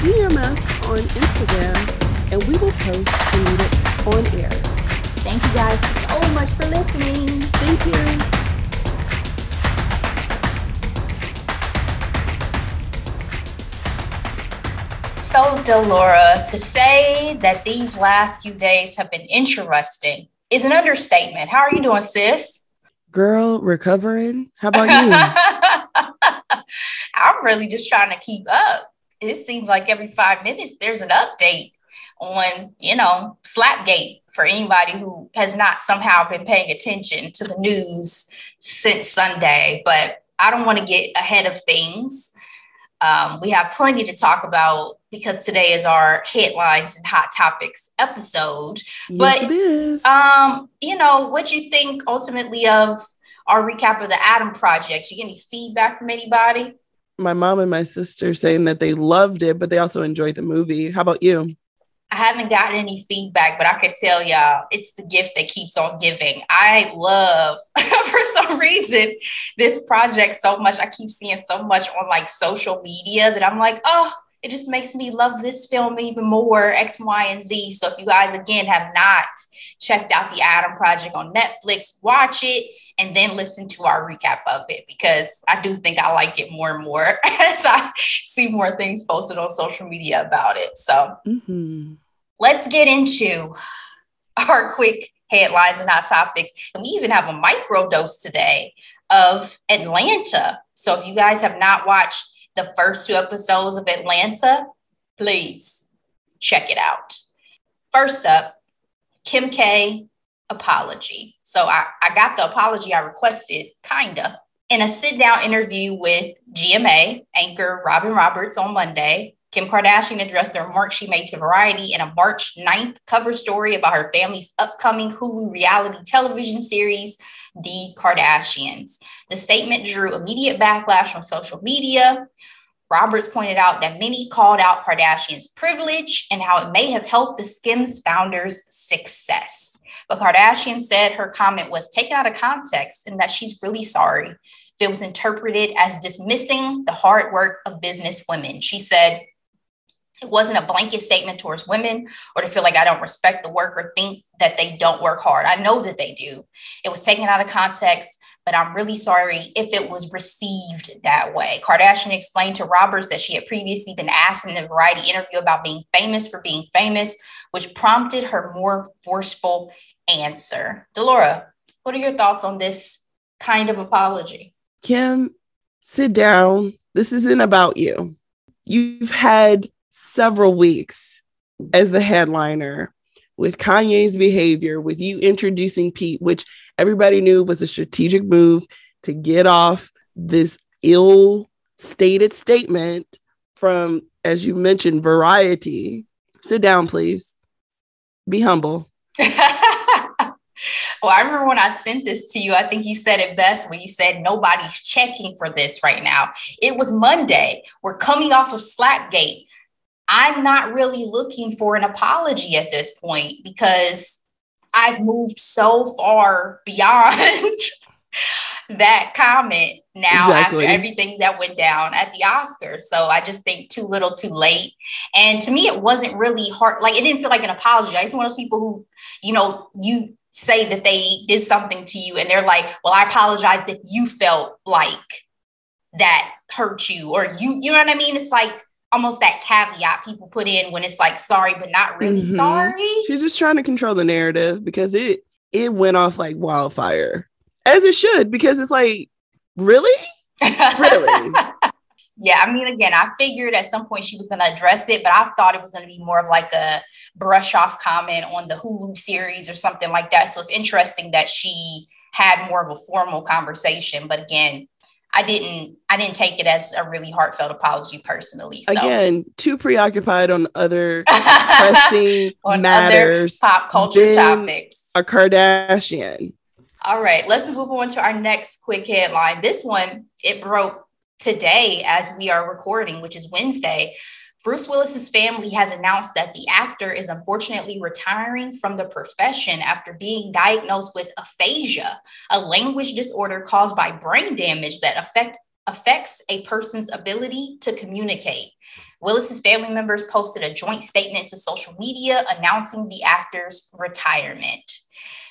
DM us on Instagram and we will post and read it on air. Thank you guys so much for listening. Thank you. So, Delora, to say that these last few days have been interesting is an understatement. How are you doing, sis? Girl, recovering. How about you? I'm really just trying to keep up. It seems like every five minutes there's an update on, you know, Slapgate for anybody who has not somehow been paying attention to the news since Sunday. But I don't want to get ahead of things. Um, we have plenty to talk about because today is our headlines and hot topics episode. Yes, but um, you know, what you think ultimately of our recap of the Adam Project? You get any feedback from anybody? My mom and my sister saying that they loved it, but they also enjoyed the movie. How about you? I haven't gotten any feedback, but I could tell y'all it's the gift that keeps on giving. I love, for some reason, this project so much. I keep seeing so much on like social media that I'm like, oh, it just makes me love this film even more, X, Y, and Z. So if you guys, again, have not checked out the Adam Project on Netflix, watch it and then listen to our recap of it because I do think I like it more and more as I see more things posted on social media about it. So Mm-hmm. let's get into our quick headlines and hot topics. And we even have a micro dose today of Atlanta. So if you guys have not watched the first two episodes of Atlanta, please check it out. First up, Kim K apology. So I, I got the apology I requested, kinda, in a sit down interview with GMA anchor Robin Roberts on Monday. Kim Kardashian addressed the remarks she made to Variety in a March 9th cover story about her family's upcoming Hulu reality television series, The Kardashians. The statement drew immediate backlash on social media. Roberts pointed out that many called out Kardashian's privilege and how it may have helped the Skims founder's success. But Kardashian said her comment was taken out of context and that she's really sorry if it was interpreted as dismissing the hard work of business women. She said, it wasn't a blanket statement towards women or to feel like I don't respect the work or think that they don't work hard. I know that they do. It was taken out of context, but I'm really sorry if it was received that way. Kardashian explained to Roberts that she had previously been asked in a variety interview about being famous for being famous, which prompted her more forceful answer. Delora, what are your thoughts on this kind of apology? Kim, sit down. This isn't about you. You've had several weeks as the headliner with Kanye's behavior, with you introducing Pete, which everybody knew was a strategic move to get off this ill stated statement from, as you mentioned, Variety. Sit down, please. Be humble. well, I remember when I sent this to you, I think you said it best when you said nobody's checking for this right now. It was Monday. We're coming off of Slapgate. I'm not really looking for an apology at this point because I've moved so far beyond that comment now Exactly. after everything that went down at the Oscars. So I just think too little, too late. And to me, it wasn't really hard. Like it didn't feel like an apology. I just one of those people who, you know, you say that they did something to you and they're like, well, I apologize if you felt like that hurt you or you, you know what I mean? It's like almost that caveat people put in when it's like sorry, but not really Mhm. sorry. She's just trying to control the narrative because it it went off like wildfire. As it should, because it's like, really? Really? Yeah, I mean, again, I figured at some point she was going to address it, but I thought it was going to be more of like a brush off comment on the Hulu series or something like that. So it's interesting that she had more of a formal conversation. But again, I didn't I didn't take it as a really heartfelt apology personally. So. Again, too preoccupied on other pressing on matters, pop culture topics. A Kardashian. All right, let's move on to our next quick headline. This one it broke today as we are recording, which is Wednesday. Bruce Willis's family has announced that the actor is unfortunately retiring from the profession after being diagnosed with aphasia, a language disorder caused by brain damage that affect, affects a person's ability to communicate. Willis's family members posted a joint statement to social media announcing the actor's retirement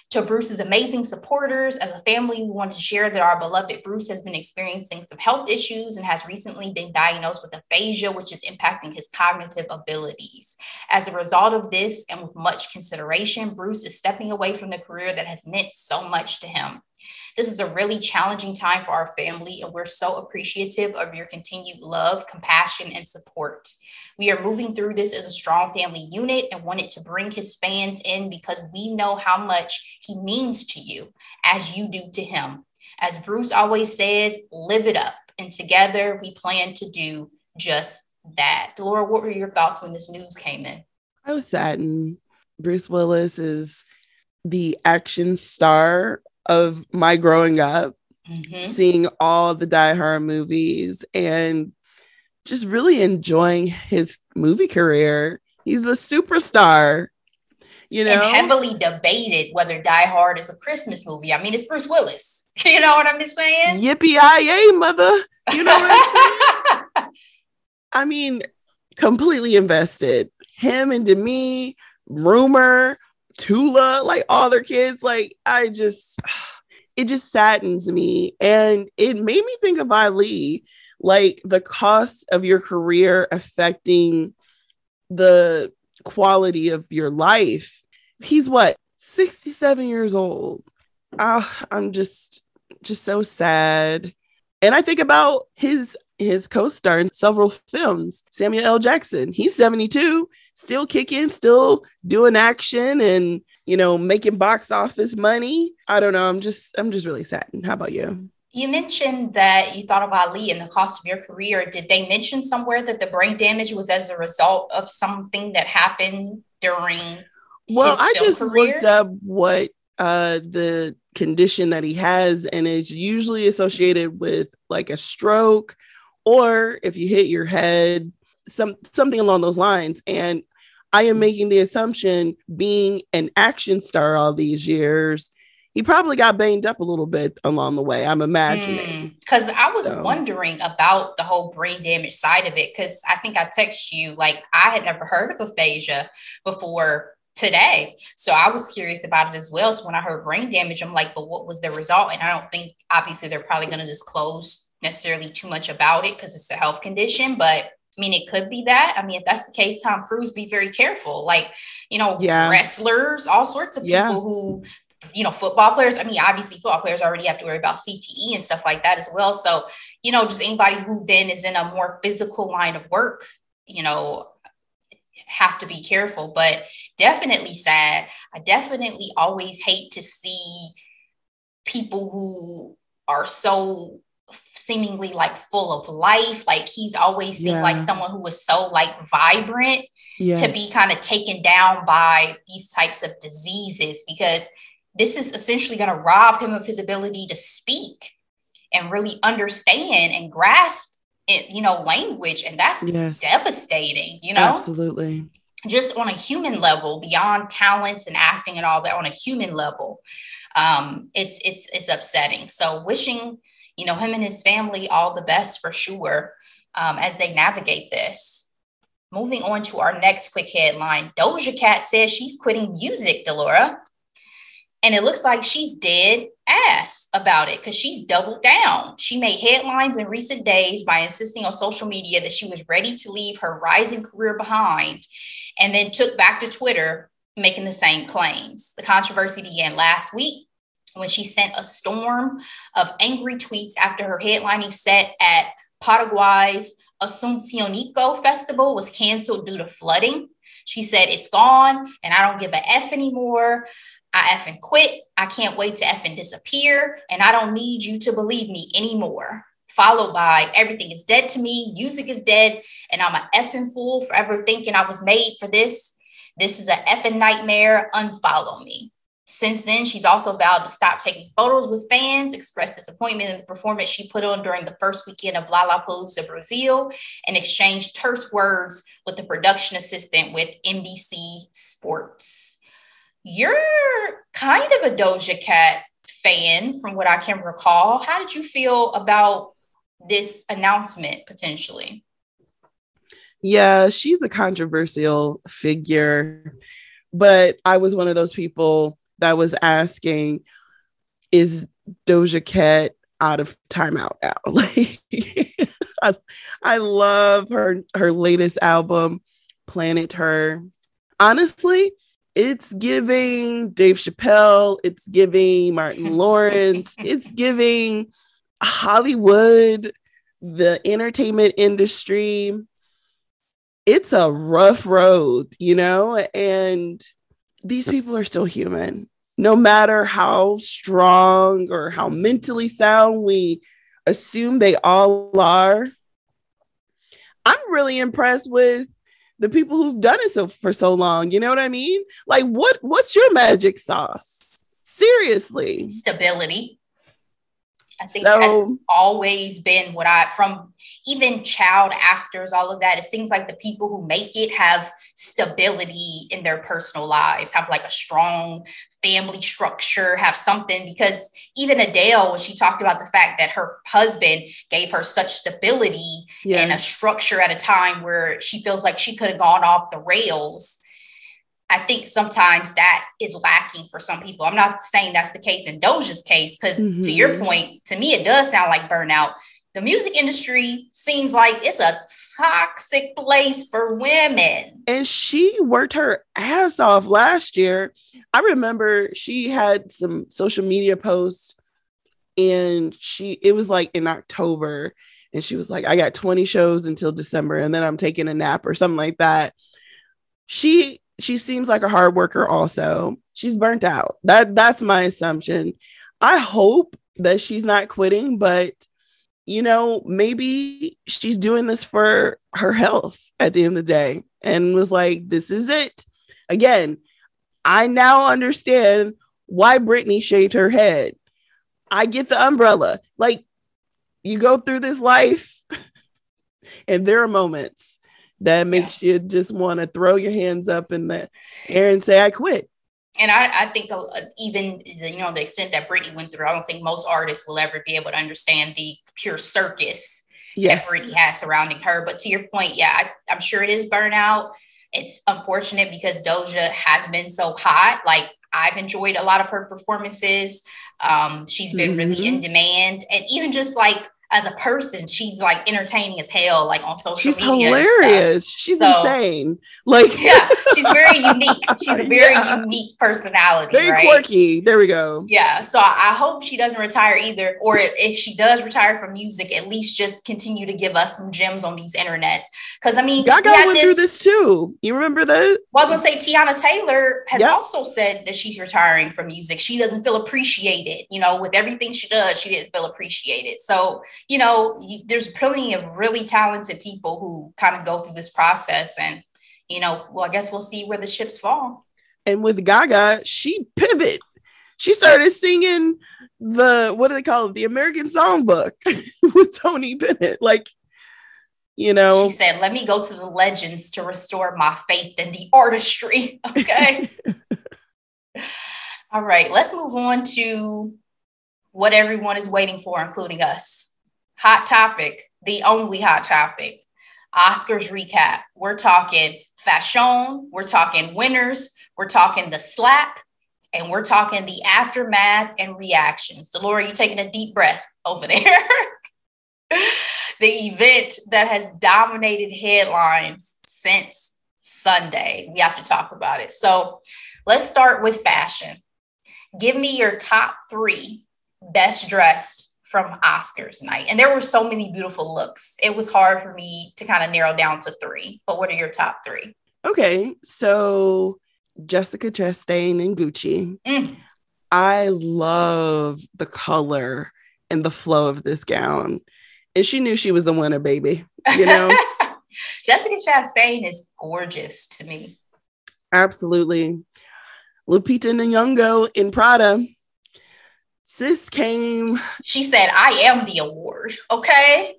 to Bruce's amazing supporters. As a family, we wanted to share that our beloved Bruce has been experiencing some health issues and has recently been diagnosed with aphasia, which is impacting his cognitive abilities. As a result of this, and with much consideration, Bruce is stepping away from the career that has meant so much to him. This is a really challenging time for our family, and we're so appreciative of your continued love, compassion, and support. We are moving through this as a strong family unit and wanted to bring his fans in because we know how much he means to you as you do to him. As Bruce always says, live it up. And together we plan to do just that. Delora, what were your thoughts when this news came in? I was saddened. Bruce Willis is the action star of my growing up, mm-hmm. seeing all the Die Hard movies and just really enjoying his movie career. He's a superstar, you know. And heavily debated whether Die Hard is a Christmas movie. I mean, it's Bruce Willis. You know what I'm saying? Yippee yay, mother. You know what I'm saying? I mean, completely invested. Him and Demi, Rumor, Tula, like all their kids. Like, I just, it just saddens me. And it made me think of Ali like the cost of your career affecting the quality of your life. He's what, 67 years old. Ah, I'm just just so sad. And I think about his his co-star in several films, Samuel L. Jackson. He's 72, still kicking, still doing action and, you know, making box office money. I don't know. I'm just I'm just really sad. How about you? You mentioned that you thought of Ali and the cost of your career. Did they mention somewhere that the brain damage was as a result of something that happened during? Well, I just career? looked up what uh, the condition that he has, and it's usually associated with like a stroke, or if you hit your head, some something along those lines. And I am making the assumption, being an action star all these years, he probably got banged up a little bit along the way. I'm imagining. Because mm, I was so. wondering about the whole brain damage side of it. Because I think I text you like I had never heard of aphasia before today. So I was curious about it as well. So when I heard brain damage, I'm like, but what was the result? And I don't think obviously they're probably going to disclose necessarily too much about it because it's a health condition, but I mean, it could be that. I mean, if that's the case, Tom Cruise, be very careful. Like, you know, yeah. wrestlers, all sorts of people yeah. who you know, football players. I mean, obviously, football players already have to worry about CTE and stuff like that as well. So, you know, just anybody who then is in a more physical line of work, you know, have to be careful. But definitely sad. I definitely always hate to see people who are so seemingly like full of life. Like he's always seemed yeah. like someone who was so like vibrant yes. to be kind of taken down by these types of diseases because this is essentially going to rob him of his ability to speak and really understand and grasp it, you know, language. And that's yes. devastating, you know? Absolutely. Just on a human level, beyond talents and acting and all that, on a human level, um, it's it's it's upsetting. So wishing, you know, him and his family all the best for sure um, as they navigate this. Moving on to our next quick headline Doja Cat says she's quitting music, Delora. And it looks like she's dead ass about it because she's doubled down. She made headlines in recent days by insisting on social media that she was ready to leave her rising career behind and then took back to Twitter making the same claims. The controversy began last week when she sent a storm of angry tweets after her headlining set at Paraguay's Asuncionico Festival was canceled due to flooding. She said, It's gone and I don't give a F anymore. I effing quit. I can't wait to effing disappear. And I don't need you to believe me anymore. followed by everything is dead to me, music is dead, and I'm a effing fool forever thinking I was made for this. This is a effing nightmare. Unfollow me. Since then, she's also vowed to stop taking photos with fans, expressed disappointment in the performance she put on during the first weekend of Lollapalooza Brazil, and exchanged terse words with the production assistant with NBC Sports. You're kind of a Doja Cat fan, from what I can recall. How did you feel about this announcement potentially? Yeah, she's a controversial figure, but I was one of those people that was asking, is Doja Cat out of timeout now? Like, I, I love her her latest album, Planet Her. Honestly, it's giving Dave Chappelle, it's giving Martin Lawrence, it's giving Hollywood, the entertainment industry. It's a rough road, you know, and these people are still human. No matter how strong or how mentally sound we assume they all are, I'm really impressed with the people who've done it so for so long. You know what I mean? Like, what what's your magic sauce? Seriously, stability. I think so, that's always been what I, from even child actors, all of that. It seems like the people who make it have stability in their personal lives, have like a strong family structure, have something. Because even Adele, when she talked about the fact that her husband gave her such stability yeah. and a structure at a time where she feels like she could have gone off the rails I think sometimes that is lacking for some people. I'm not saying that's the case in Doja's case, because mm-hmm. to your mm-hmm. point, to me, it does sound like burnout. The music industry seems like it's a toxic place for women. And she worked her ass off last year. I remember she had some social media posts and she, it was like in October, and she was like, I got 20 shows until December, and then I'm taking a nap or something like that. She she seems like a hard worker also. She's burnt out. That that's my assumption. I hope that she's not quitting, but you know, maybe she's doing this for her health at the end of the day and was like, this is it. Again, I now understand why Britney shaved her head. I get the umbrella. Like, you go through this life, and there are moments that makes yeah. you just want to throw your hands up in the air and say, I quit. And I, I think uh, even you know the extent that Britney went through, I don't think most artists will ever be able to understand the pure circus yes. that Britney has surrounding her. But to your point, yeah, I, I'm sure it is burnout. It's unfortunate because Doja has been so hot. Like I've enjoyed a lot of her performances. Um, she's been mm-hmm. really in demand, and even just like as a person, she's like entertaining as hell, like on social she's media. She's hilarious. She's so, insane. Like, yeah, she's very unique. She's a very yeah. unique personality. Very right? quirky. There we go. Yeah. So I hope she doesn't retire either. Or if she does retire from music, at least just continue to give us some gems on these internets. Because I mean, Gaga went this, through this too. You remember that? Well, I was gonna say Teyana Taylor has yep. also said that she's retiring from music. She doesn't feel appreciated. You know, with everything she does, she didn't feel appreciated. So you know, there's plenty of really talented people who kind of go through this process. And, you know, well, I guess we'll see where the ships fall. And with Gaga, she pivot. She started singing the what do they call it? The American Songbook with Tony Bennett. Like, you know, she said, "Let me go to the legends to restore my faith in the artistry." Okay. All right, let's move on to what everyone is waiting for, including us hot topic, the only hot topic, Oscars recap. We're talking fashion, we're talking winners, we're talking the slap, and we're talking the aftermath and reactions. Delora, you taking a deep breath over there. the event that has dominated headlines since Sunday. We have to talk about it. So let's start with fashion. Give me your top three best dressed from Oscars night. And there were so many beautiful looks. It was hard for me to kind of narrow down to three. But what are your top three? Okay. So Jessica Chastain and Gucci. Mm. I love the color and the flow of this gown. And she knew she was a winner, baby. You know? Jessica Chastain is gorgeous to me. Absolutely. Lupita Nyong'o in Prada. Sis came. She said, I am the award. Okay.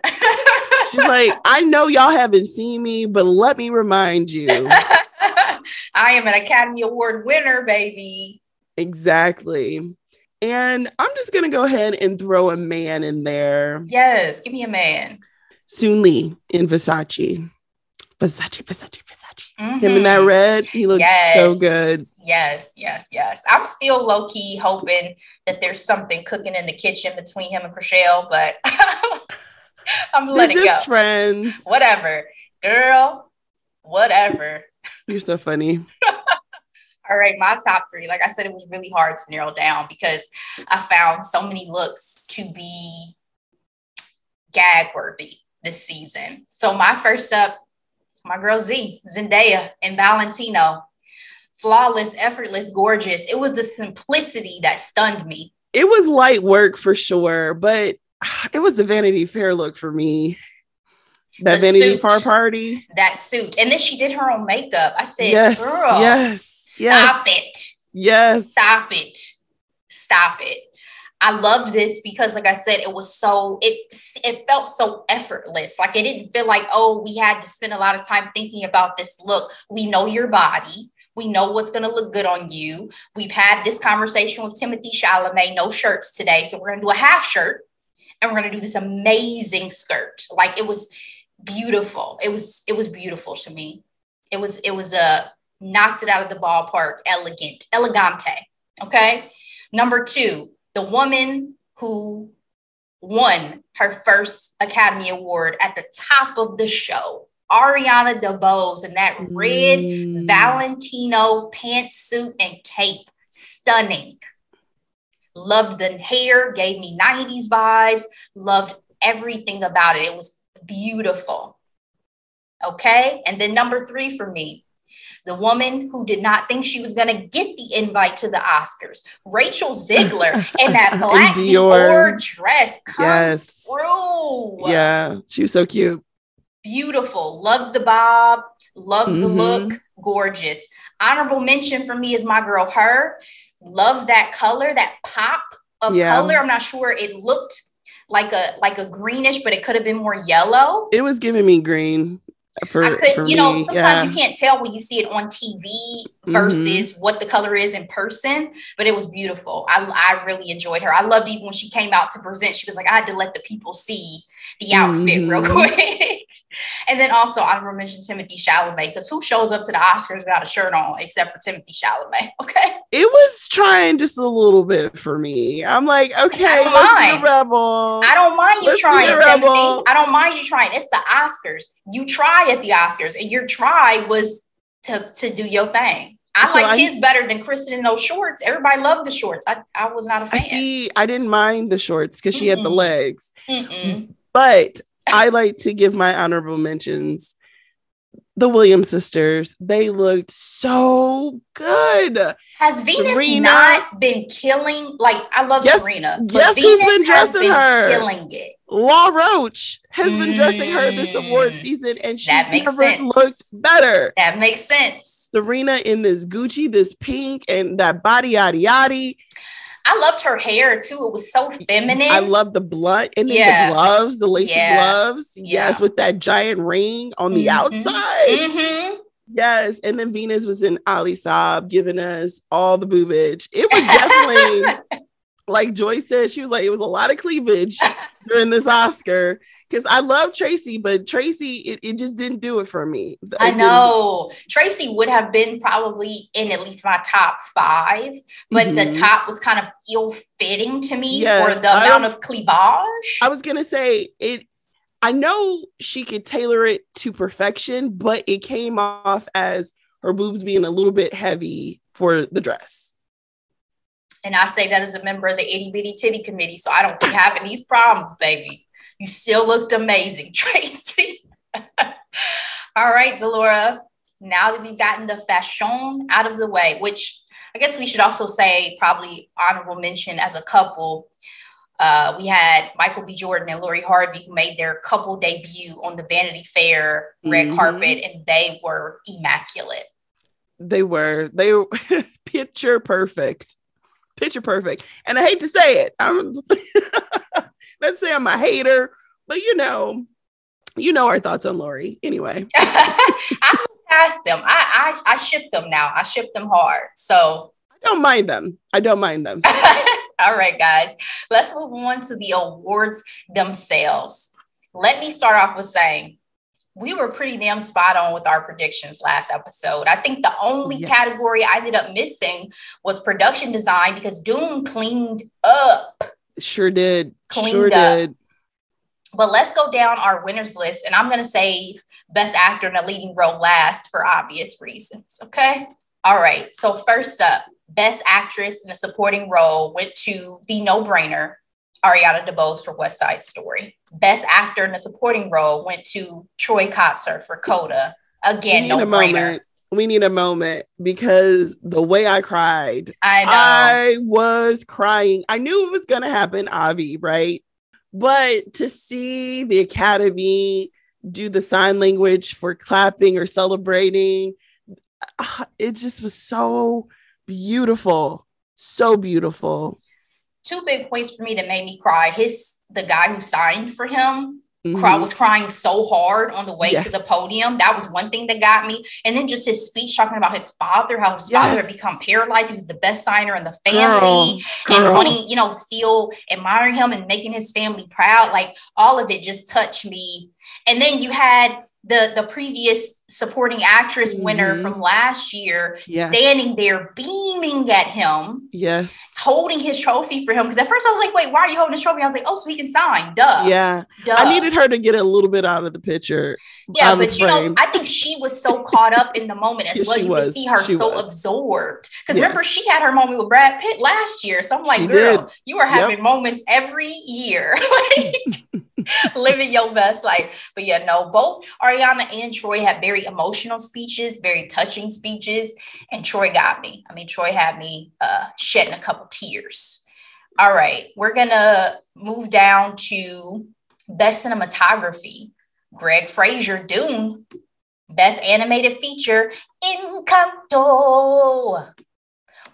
She's like, I know y'all haven't seen me, but let me remind you. I am an Academy Award winner, baby. Exactly. And I'm just going to go ahead and throw a man in there. Yes, give me a man. Simu Liu in Versace. Versace, Versace, Versace. Mm-hmm. Him in that red, he looks yes. so good. Yes, yes, yes. I'm still low key hoping that there's something cooking in the kitchen between him and Chrishell, but I'm letting go. Friends, whatever, girl, whatever. You're so funny. All right, my top three. Like I said, it was really hard to narrow down because I found so many looks to be gag worthy this season. So my first up, my girl Z, Zendaya and Valentino. Flawless, effortless, gorgeous. It was the simplicity that stunned me. It was light work for sure, but it was the Vanity Fair look for me. That the Vanity suit, Fair party. That suit. And then she did her own makeup. I said, yes, girl, yes, stop yes. it. Yes. Stop it. Stop it. I loved this because, like I said, it was so it it felt so effortless. Like it didn't feel like oh we had to spend a lot of time thinking about this look. We know your body. We know what's going to look good on you. We've had this conversation with Timothy Chalamet. No shirts today, so we're going to do a half shirt, and we're going to do this amazing skirt. Like it was beautiful. It was it was beautiful to me. It was it was a uh, knocked it out of the ballpark. Elegant, elegante. Okay. Number two, the woman who won her first Academy Award at the top of the show, Ariana DeBose, in that red mm. Valentino pantsuit and cape. Stunning. Loved the hair, gave me 90s vibes, loved everything about it. It was beautiful. Okay. And then number three for me, the woman who did not think she was going to get the invite to the Oscars, Rachel Zegler, in that black Dior. Dior, dress. Come yes. through. Yeah, she was so cute. Beautiful. Love the bob. Love mm-hmm. the look. Gorgeous. Honorable mention for me is my girl, her. Love that color, that pop of yeah. color. I'm not sure it looked like a like a greenish, but it could have been more yellow. It was giving me green. For, I could, you know, sometimes yeah. you can't tell when you see it on TV mm-hmm. versus mm-hmm. what the color is in person, but it was beautiful. I, I really enjoyed her. I loved even when she came out to present, she was like, I had to let the people see the outfit mm-hmm. real quick. and then also honorable mention Timothy Chalamet, because who shows up to the Oscars without a shirt on except for Timothy Chalamet? Okay. It was trying just a little bit for me. I'm like, okay, I don't mind. rebel. I don't mind you let's trying, Timothée. I don't mind you trying. It's the Oscars. You try at the Oscars, and your try was to to do your thing. I so like his better than Kristen in those shorts. Everybody loved the shorts. I, I was not a fan. I see. I didn't mind the shorts because she had the legs. Mm-mm. But I like to give my honorable mentions. The Williams sisters, they looked so good. Has Venus Serena, not been killing? Like, I love yes, Serena. But yes, Venus who's been dressing been her? Killing it. Law Roach has been dressing her this award mm. season, and she's never sense. looked better. That makes sense. Serena in this Gucci, this pink, and that body yaddy yaddy. I loved her hair too. It was so feminine. I love the blood and then yeah. the gloves, the lacy yeah. gloves. Yeah. Yes, with that giant ring on the mm-hmm. outside. Mm-hmm. Yes, and then Venus was in Elie Saab giving us all the boobage. It was definitely like Joy said, she was like, it was a lot of cleavage during this Oscar because I love Tracy, but Tracy, it, it just didn't do it for me. It I know Tracy would have been probably in at least my top five, but mm-hmm. the top was kind of ill fitting to me yes, for the I, amount of cleavage. I was gonna say it. I know she could tailor it to perfection, but it came off as her boobs being a little bit heavy for the dress. And I say that as a member of the itty bitty titty committee, so I don't be having these problems, baby. You still looked amazing, Tracy. All right, Delora. Now that we've gotten the fashion out of the way, which I guess we should also say probably honorable mention as a couple. Uh, we had Michael B. Jordan and Lori Harvey who made their couple debut on the Vanity Fair red mm-hmm. carpet, and they were immaculate. They were. They were picture perfect. Picture perfect. And I hate to say it. I'm let's say I'm a hater, but you know, you know our thoughts on Lori anyway. I past them. I, I I ship them now. I ship them hard. So I don't mind them. I don't mind them. All right, guys. Let's move on to the awards themselves. Let me start off with saying we were pretty damn spot on with our predictions last episode. I think the only yes. category I ended up missing was production design because Dune cleaned up. Sure did. Cleaned sure up. did. But let's go down our winners list, and I'm going to save Best Actor in a Leading Role last for obvious reasons. Okay. All right. So, first up, Best Actress in a Supporting Role went to the no brainer, Ariana DeBose for West Side Story. Best Actor in a Supporting Role went to Troy Kotsur for Coda. Again, no brainer. We need a moment because the way I cried, I know. I was crying. I knew it was going to happen, Avi, right? But to see the Academy do the sign language for clapping or celebrating, uh, it just was so beautiful. So beautiful. Two big points for me that made me cry. His the guy who signed for him Mm-hmm. Cry, was crying so hard on the way yes. to the podium. That was one thing that got me. And then just his speech talking about his father, how his yes. father had become paralyzed. He was the best signer in the family Girl. Girl. and wanting, you know, still admiring him and making his family proud. Like all of it just touched me. And then you had the the previous supporting actress mm-hmm. winner from last year yes. standing there beaming at him yes. holding his trophy for him. Because at first i was like wait why are you holding his trophy? I was like oh so he can sign. Duh. Yeah. Duh. i needed her to get a little bit out of the picture yeah but you know i think she was so caught up in the moment as well you was. could see her she so was. absorbed because yes. remember she had her moment with brad pitt last year so i'm like she girl did. you are having yep. moments every year living your best life. But yeah, no, both Ariana and Troy had very emotional speeches, very touching speeches, and Troy got me. I mean, Troy had me uh, shedding a couple tears. All right, we're gonna move down to best cinematography. Greig Fraser, Dune. Best animated feature, Encanto.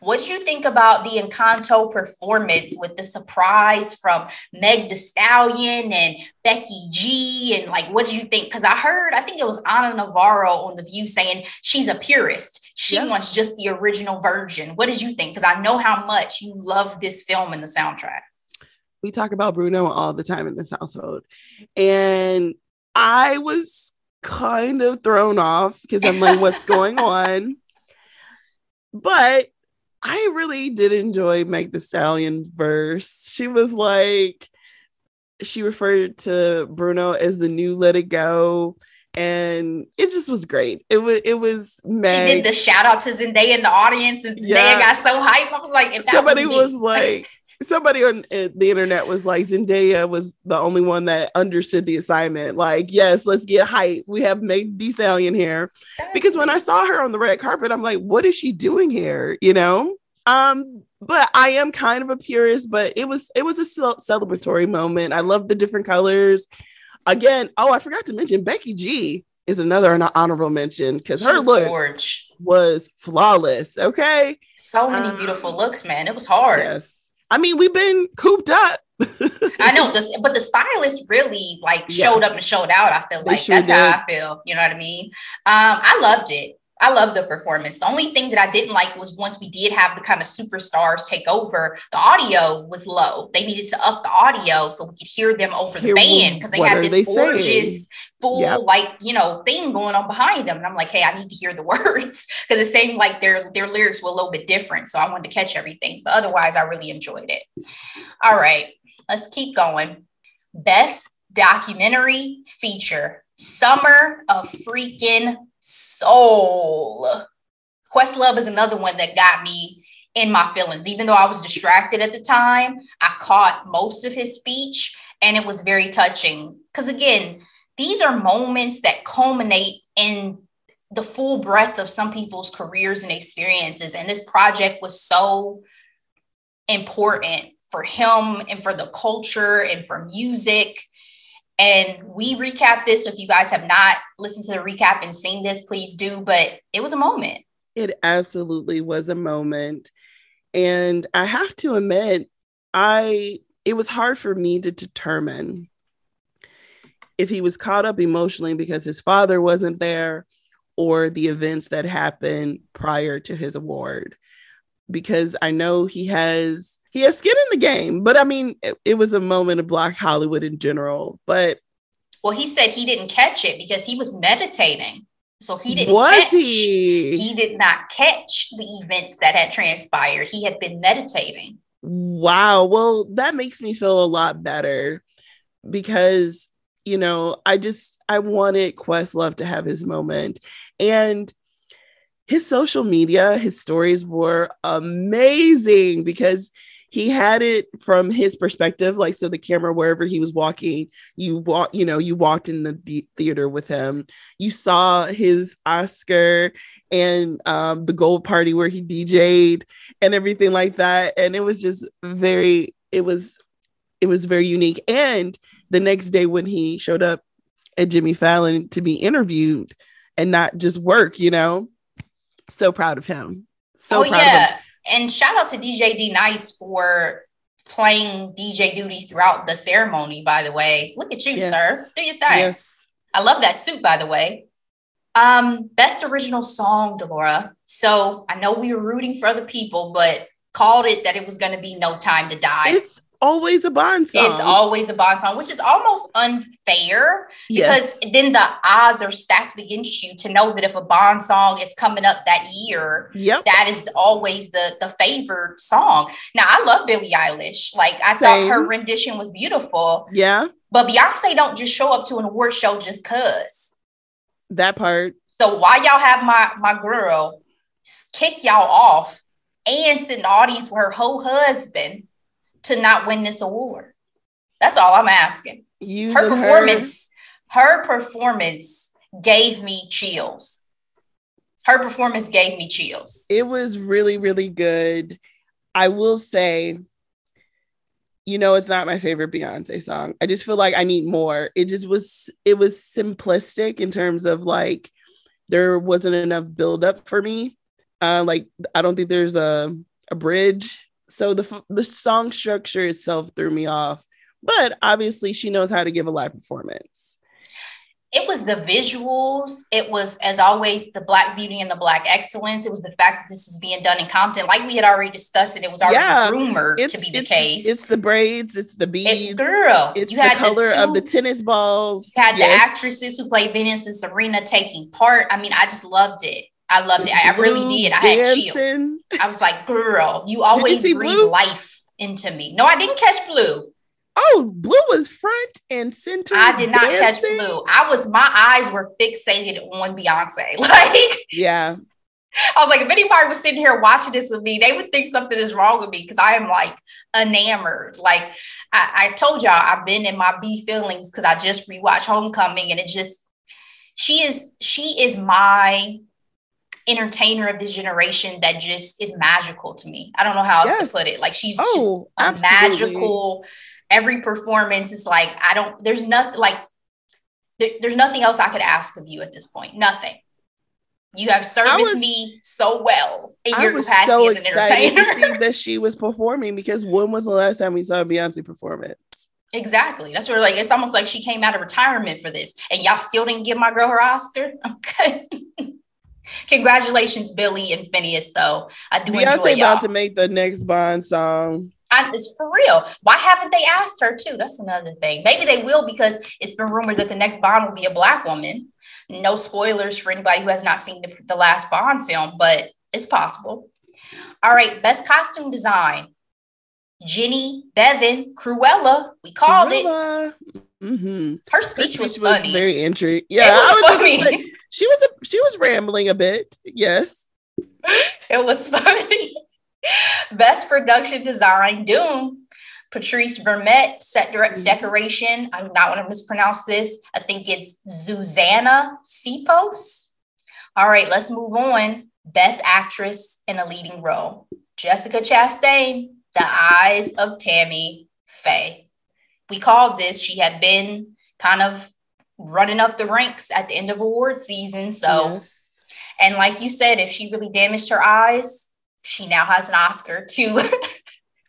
What do you think about the Encanto performance with the surprise from Meg Thee Stallion and Becky G? And like, what do you think? Because I heard, I think it was Ana Navarro on The View saying she's a purist. She yep. wants just the original version. What did you think? Because I know how much you love this film and the soundtrack. We talk about Bruno all the time in this household. And I was kind of thrown off because I'm like, what's going on? But I really did enjoy Meg Thee Stallion verse. She was like, she referred to Bruno as the new Let It Go. And it just was great. It was it was Meg. She did the shout out to Zendaya in the audience, and Zendaya yeah. got so hyped. I was like, if somebody was, was like, somebody on uh, the internet was like Zendaya was the only one that understood the assignment. Like, yes, let's get hype. We have Meg Thee Stallion here. Because when I saw her on the red carpet, I'm like, what is she doing here? You know? Um, but I am kind of a purist, but it was it was a celebratory moment. I love the different colors. Again, oh, I forgot to mention Becky G is another an honorable mention because her look gorge. was flawless. Okay, so many um, beautiful looks, man. It was hard. Yes, I mean we've been cooped up. I know this, but the stylist really like yeah. showed up and showed out. I feel like sure that's did. how I feel. You know what I mean? Um, I loved it. I love the performance. The only thing that I didn't like was once we did have the kind of superstars take over, the audio was low. They needed to up the audio so we could hear them over hear the band because they had this they gorgeous, saying? full, yep. like, you know, thing going on behind them. And I'm like, hey, I need to hear the words because it seemed like their their lyrics were a little bit different. So I wanted to catch everything. But otherwise, I really enjoyed it. All right, let's keep going. Best documentary feature Summer of freaking soul. Questlove is another one that got me in my feelings. Even though I was distracted at the time, I caught most of his speech and it was very touching. Because again, these are moments that culminate in the full breadth of some people's careers and experiences. And this project was so important for him and for the culture and for music. And we recap this. So if you guys have not listened to the recap and seen this, please do. But it was a moment. It absolutely was a moment. And I have to admit, I it was hard for me to determine if he was caught up emotionally because his father wasn't there or the events that happened prior to his award because I know he has he has skin in the game but I mean it, it was a moment of black Hollywood in general but well he said he didn't catch it because he was meditating. So he didn't was catch, he? he did not catch the events that had transpired. He had been meditating. Wow. Well that makes me feel a lot better because you know, I just I wanted Questlove to have his moment. And his social media, his stories were amazing because he had it from his perspective like so the camera wherever he was walking you walk you know you walked in the theater with him you saw his oscar and um, the gold party where he dj'd and everything like that and it was just very it was it was very unique and the next day when he showed up at Jimmy Fallon to be interviewed and not just work, you know. So proud of him. So oh, yeah. And shout out to DJ D Nice for playing DJ duties throughout the ceremony, by the way. Look at you, yes. sir. Do your thing. Yes. I love that suit, by the way. Um, best original song, Delora. So I know we were rooting for other people, but called it that it was going to be No Time to Die. It's always a Bond song. It's always a Bond song, which is almost unfair yes. because then the odds are stacked against you to know that if a Bond song is coming up that year, yep. that is always the the favored song. Now I love Billie Eilish. Like I Same. thought her rendition was beautiful. Yeah. But Beyonce don't just show up to an award show just cuz. That part. So why y'all have my my girl kick y'all off and sit in the audience with her whole husband to not win this award? That's all I'm asking. Using her performance, her. her performance gave me chills. Her performance gave me chills. It was really, really good. I will say, you know, it's not my favorite Beyonce song. I just feel like I need more. It just was, it was simplistic in terms of like, there wasn't enough buildup for me. Uh, like, I don't think there's a, a bridge so the the song structure itself threw me off but obviously she knows how to give a live performance. It was the visuals. It was as always the black beauty and the black excellence. It was the fact that this was being done in compton. Like we had already discussed it it was already yeah, rumored to be the case. it's the braids it's the beads it, girl it's you the had color the two, of the tennis balls. You had yes. the actresses who played venus and serena taking part. I mean i just loved it I loved it. I, I really did. I had chills. I was like, girl, you always breathe Blue? life into me. No, I didn't catch Blue. Oh, Blue was front and center. I did not dancing. catch Blue. I was my eyes were fixated on Beyonce. Like, yeah. I was like, if anybody was sitting here watching this with me, they would think something is wrong with me because I am like enamored. Like I, I told y'all, I've been in my B feelings because I just rewatched Homecoming, and it just she is she is my entertainer of this generation that just is magical to me. I don't know how else yes. to put it. Like she's oh, just magical. Every performance is like I don't. There's nothing like. There, there's nothing else I could ask of you at this point. Nothing. You have serviced was, me so well in your capacity so as an entertainer. to see that she was performing because when was the last time we saw a Beyonce performance? Exactly. That's where like it's almost like she came out of retirement for this, and y'all still didn't give my girl her Oscar. Okay. Congratulations, Billie and Finneas. though. I do Beyonce enjoy y'all. about to make the next Bond song. I, it's for real. Why haven't they asked her too? That's another thing. Maybe they will because it's been rumored that the next Bond will be a black woman. No spoilers for anybody who has not seen the, the last Bond film, but it's possible. All right, best costume design. Jenny Beavan Cruella. We called Cruella. it. Mm-hmm. Her speech, Her speech was, was funny. Very intriguing. Yeah, it was, was funny she was a, she was rambling a bit. Yes, it was funny. Best production design, Dune. Patrice Vermette, set direct mm-hmm. decoration. I do not want to mispronounce this. I think it's Zsuzsanna Sipos. All right, let's move on. Best actress in a leading role. Jessica Chastain, The eyes of Tammy Faye. We called this, she had been kind of running up the ranks at the end of award season. So, yes. and like you said, if she really damaged her eyes, she now has an Oscar to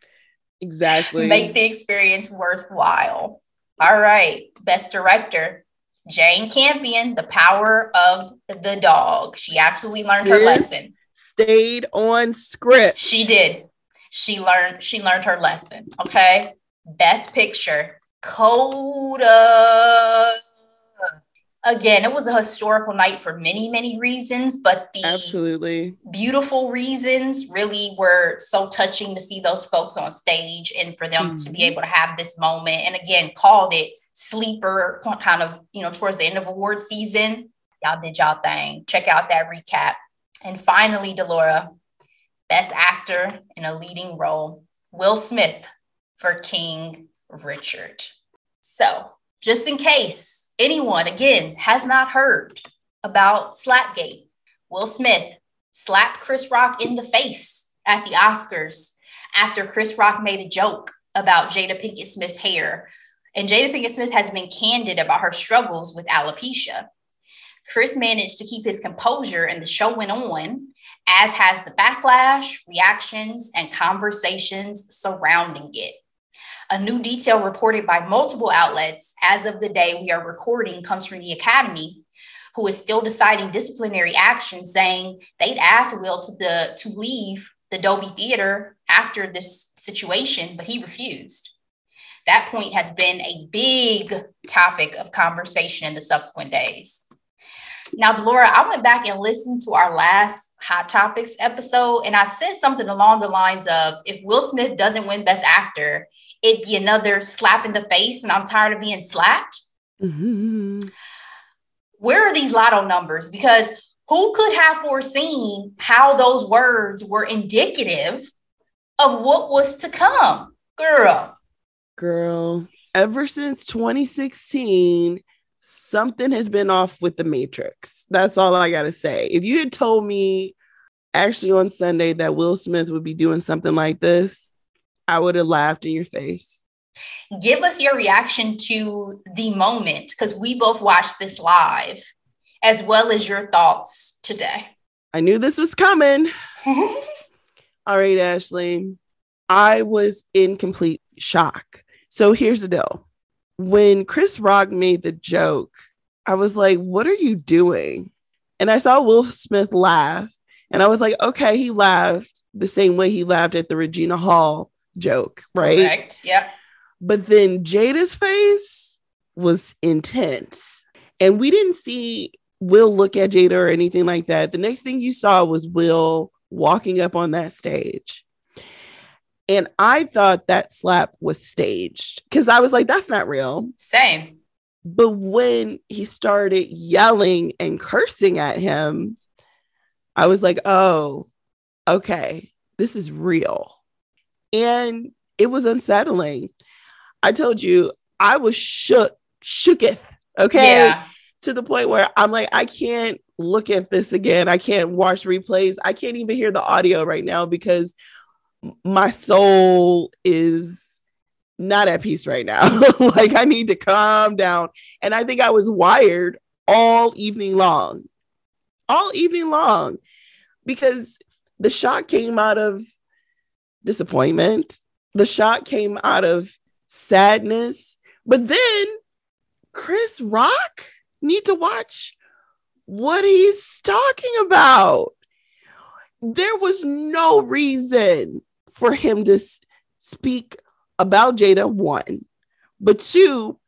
exactly make the experience worthwhile. All right, best director. Jane Campion, The Power of the Dog. She absolutely learned Sis her lesson. Stayed on script. She did. She learned she learned her lesson. Okay. Best picture. Coda again, it was a historical night for many, many reasons, but the absolutely beautiful reasons really were so touching to see those folks on stage and for them mm-hmm. to be mm-hmm. able to have this moment. And again, called it sleeper kind of, you know, towards the end of award season. Y'all did y'all thing. Check out that recap. And finally, Delora, best actor in a leading role, Will Smith for King Richard. So, just in case anyone, again, has not heard about Slapgate, Will Smith slapped Chris Rock in the face at the Oscars after Chris Rock made a joke about Jada Pinkett Smith's hair. And Jada Pinkett Smith has been candid about her struggles with alopecia. Chris managed to keep his composure and the show went on, as has the backlash, reactions, and conversations surrounding it. A new detail reported by multiple outlets as of the day we are recording comes from the Academy, who is still deciding disciplinary action, saying they'd asked Will to the to leave the Dolby Theater after this situation, but he refused. That point has been a big topic of conversation in the subsequent days. Now, Laura, I went back and listened to our last Hot Topics episode, and I said something along the lines of if Will Smith doesn't win Best Actor, it'd be another slap in the face and I'm tired of being slapped. Mm-hmm. Where are these lotto numbers? Because who could have foreseen how those words were indicative of what was to come? Girl. Girl, ever since 2016, something has been off with the Matrix. That's all I got to say. If you had told me actually on Sunday that Will Smith would be doing something like this, I would have laughed in your face. Give us your reaction to the moment because we both watched this live, as well as your thoughts today. I knew this was coming. All right, Ashley. I was in complete shock. So here's the deal. When Chris Rock made the joke, I was like, what are you doing? And I saw Will Smith laugh. And I was like, okay, he laughed the same way he laughed at the Regina Hall joke, right? Correct. Yeah. But then Jada's face was intense. And we didn't see Will look at Jada or anything like that. The next thing you saw was Will walking up on that stage. And I thought that slap was staged because I was like, that's not real. Same. But when he started yelling and cursing at him, I was like, oh, okay, this is real and it was unsettling. I told you I was shook, shooketh. Okay. Yeah. To the point where I'm like, I can't look at this again. I can't watch replays. I can't even hear the audio right now because my soul is not at peace right now. like I need to calm down. And I think I was wired all evening long, all evening long, because the shock came out of disappointment. The shock came out of sadness. But then Chris Rock need to watch what he's talking about. There was no reason for him to speak about Jada, one. But two,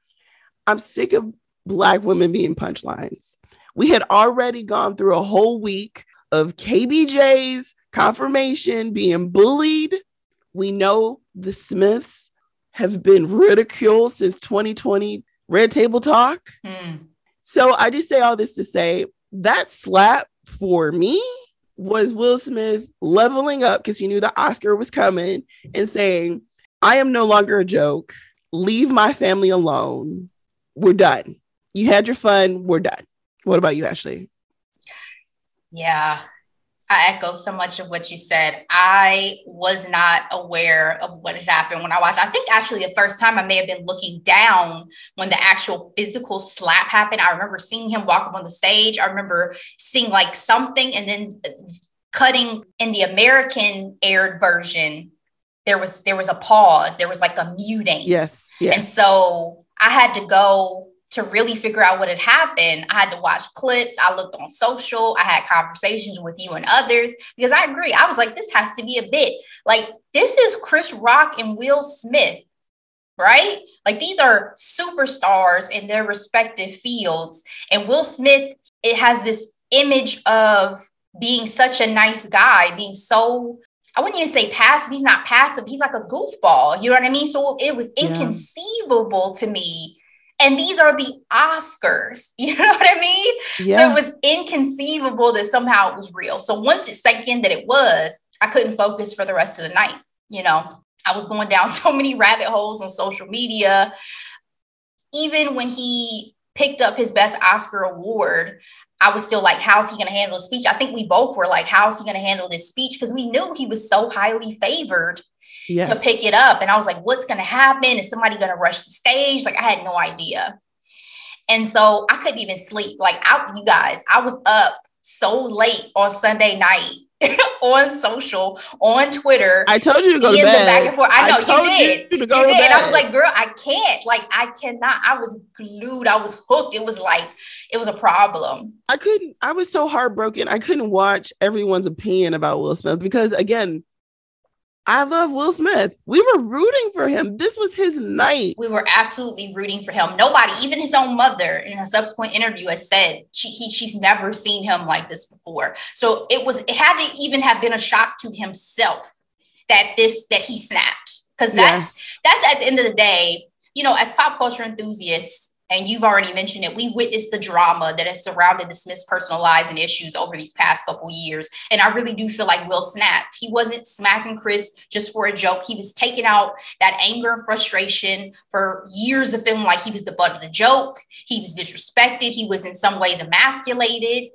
I'm sick of Black women being punchlines. We had already gone through a whole week of KBJ's confirmation being bullied. We know the Smiths have been ridiculed since 2020 Red Table Talk. Mm. So I just say all this to say that slap for me was Will Smith leveling up because he knew the Oscar was coming and saying, I am no longer a joke. Leave my family alone. We're done. You had your fun. We're done. What about you, Ashley? Yeah, I echo so much of what you said. I was not aware of what had happened when I watched. I think actually the first time I may have been looking down when the actual physical slap happened. I remember seeing him walk up on the stage. I remember seeing like something and then cutting in the American aired version. There was there was a pause. There was like a muting. Yes. yes. And so I had to go to really figure out what had happened, I had to watch clips. I looked on social. I had conversations with you and others because I agree. I was like, this has to be a bit. Like, this is Chris Rock and Will Smith, right? Like, these are superstars in their respective fields. And Will Smith, it has this image of being such a nice guy, being so I wouldn't even say passive. He's not passive. He's like a goofball. You know what I mean? So it was inconceivable yeah. to me and these are the Oscars. You know what I mean? Yeah. So it was inconceivable that somehow it was real. So once it sank in that it was, I couldn't focus for the rest of the night. You know, I was going down so many rabbit holes on social media. Even when he picked up his best Oscar award, I was still like, how's he going to handle the speech? I think we both were like, how's he going to handle this speech? Because we knew he was so highly favored yes. to pick it up. And I was like, what's going to happen? Is somebody going to rush the stage? Like, I had no idea. And so I couldn't even sleep. Like, out, you guys, I was up so late on Sunday night on social, on Twitter. I told you to go to bed. Back and forth. I know I you did. You, you did. And I was like, girl, I can't. Like, I cannot. I was glued. I was hooked. It was like, it was a problem. I couldn't, I was so heartbroken. I couldn't watch everyone's opinion about Will Smith because again, I love Will Smith. We were rooting for him. This was his night. We were absolutely rooting for him. Nobody, even his own mother, in a subsequent interview, has said she he, she's never seen him like this before. So it was it had to even have been a shock to himself that this that he snapped because that's yes. that's at the end of the day. You know, as pop culture enthusiasts, and you've already mentioned it, we witnessed the drama that has surrounded the Smiths' personal lives and issues over these past couple years. And I really do feel like Will snapped. He wasn't smacking Chris just for a joke. He was taking out that anger and frustration for years of feeling like he was the butt of the joke. He was disrespected. He was in some ways emasculated.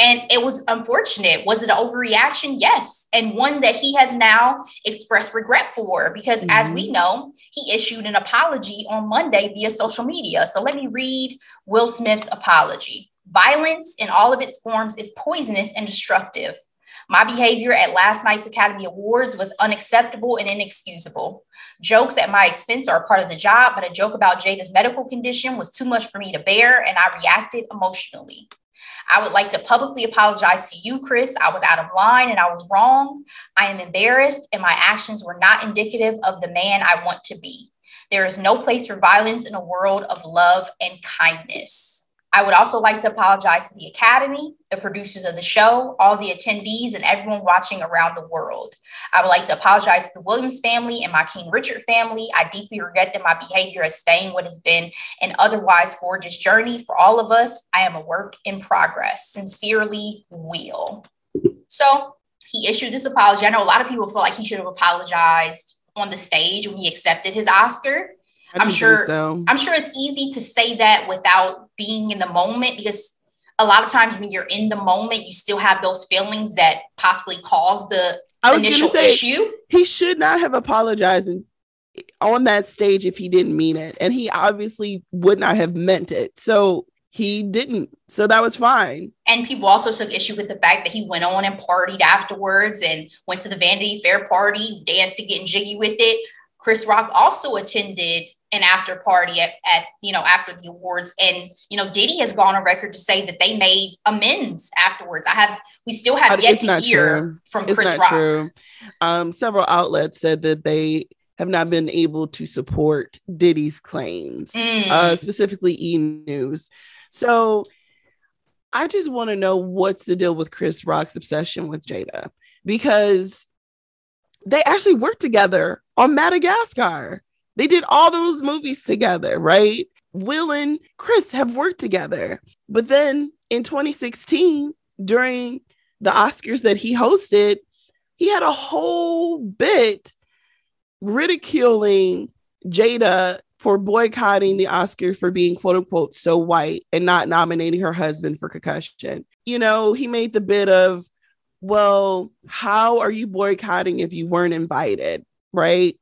And it was unfortunate. Was it an overreaction? Yes. And one that he has now expressed regret for because, mm-hmm. as we mm-hmm. know, he issued an apology on Monday via social media. So let me read Will Smith's apology. Violence in all of its forms is poisonous and destructive. My behavior at last night's Academy Awards was unacceptable and inexcusable. Jokes at my expense are a part of the job, but a joke about Jada's medical condition was too much for me to bear, and I reacted emotionally. I would like to publicly apologize to you, Chris. I was out of line and I was wrong. I am embarrassed, and my actions were not indicative of the man I want to be. There is no place for violence in a world of love and kindness. I would also like to apologize to the Academy, the producers of the show, all the attendees, and everyone watching around the world. I would like to apologize to the Williams family and my King Richard family. I deeply regret that my behavior has stained what has been an otherwise gorgeous journey for all of us. I am a work in progress. Sincerely, Will. So he issued this apology. I know a lot of people feel like he should have apologized on the stage when he accepted his Oscar. I'm sure so. I'm sure it's easy to say that without being in the moment because a lot of times when you're in the moment, you still have those feelings that possibly cause the initial say, issue. He should not have apologized on that stage if he didn't mean it. And he obviously would not have meant it. So he didn't. So that was fine. And people also took issue with the fact that he went on and partied afterwards and went to the Vanity Fair party, danced to getting jiggy with it. Chris Rock also attended an after party at, at you know after the awards and you know diddy has gone on record to say that they made amends afterwards i have we still have yet to hear true. from it's chris rock true. Um, several outlets said that they have not been able to support diddy's claims mm. uh, specifically e news so i just want to know what's the deal with chris rock's obsession with jada because they actually worked together on madagascar they did all those movies together, right? Will and Chris have worked together. But then in 2016, during the Oscars that he hosted, he had a whole bit ridiculing Jada for boycotting the Oscar for being quote unquote so white and not nominating her husband for concussion. You know, he made the bit of, well, how are you boycotting if you weren't invited? Right.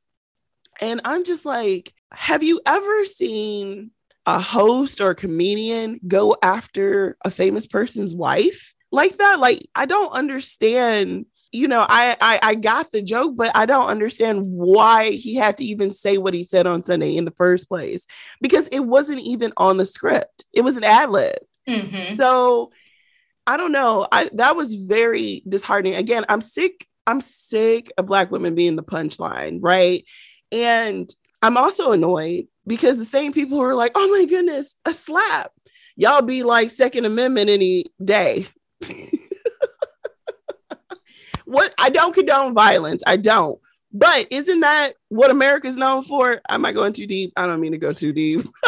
And I'm just like, have you ever seen a host or a comedian go after a famous person's wife like that? Like, I don't understand. You know, I, I I got the joke, but I don't understand why he had to even say what he said on Sunday in the first place because it wasn't even on the script. It was an ad lib. Mm-hmm. So I don't know. I that was very disheartening. Again, I'm sick. I'm sick of black women being the punchline, right? And I'm also annoyed because the same people who are like, "Oh my goodness, a slap," y'all be like Second Amendment any day. what I don't condone violence. I don't. But isn't that what America's known for? Am I going too deep? I don't mean to go too deep.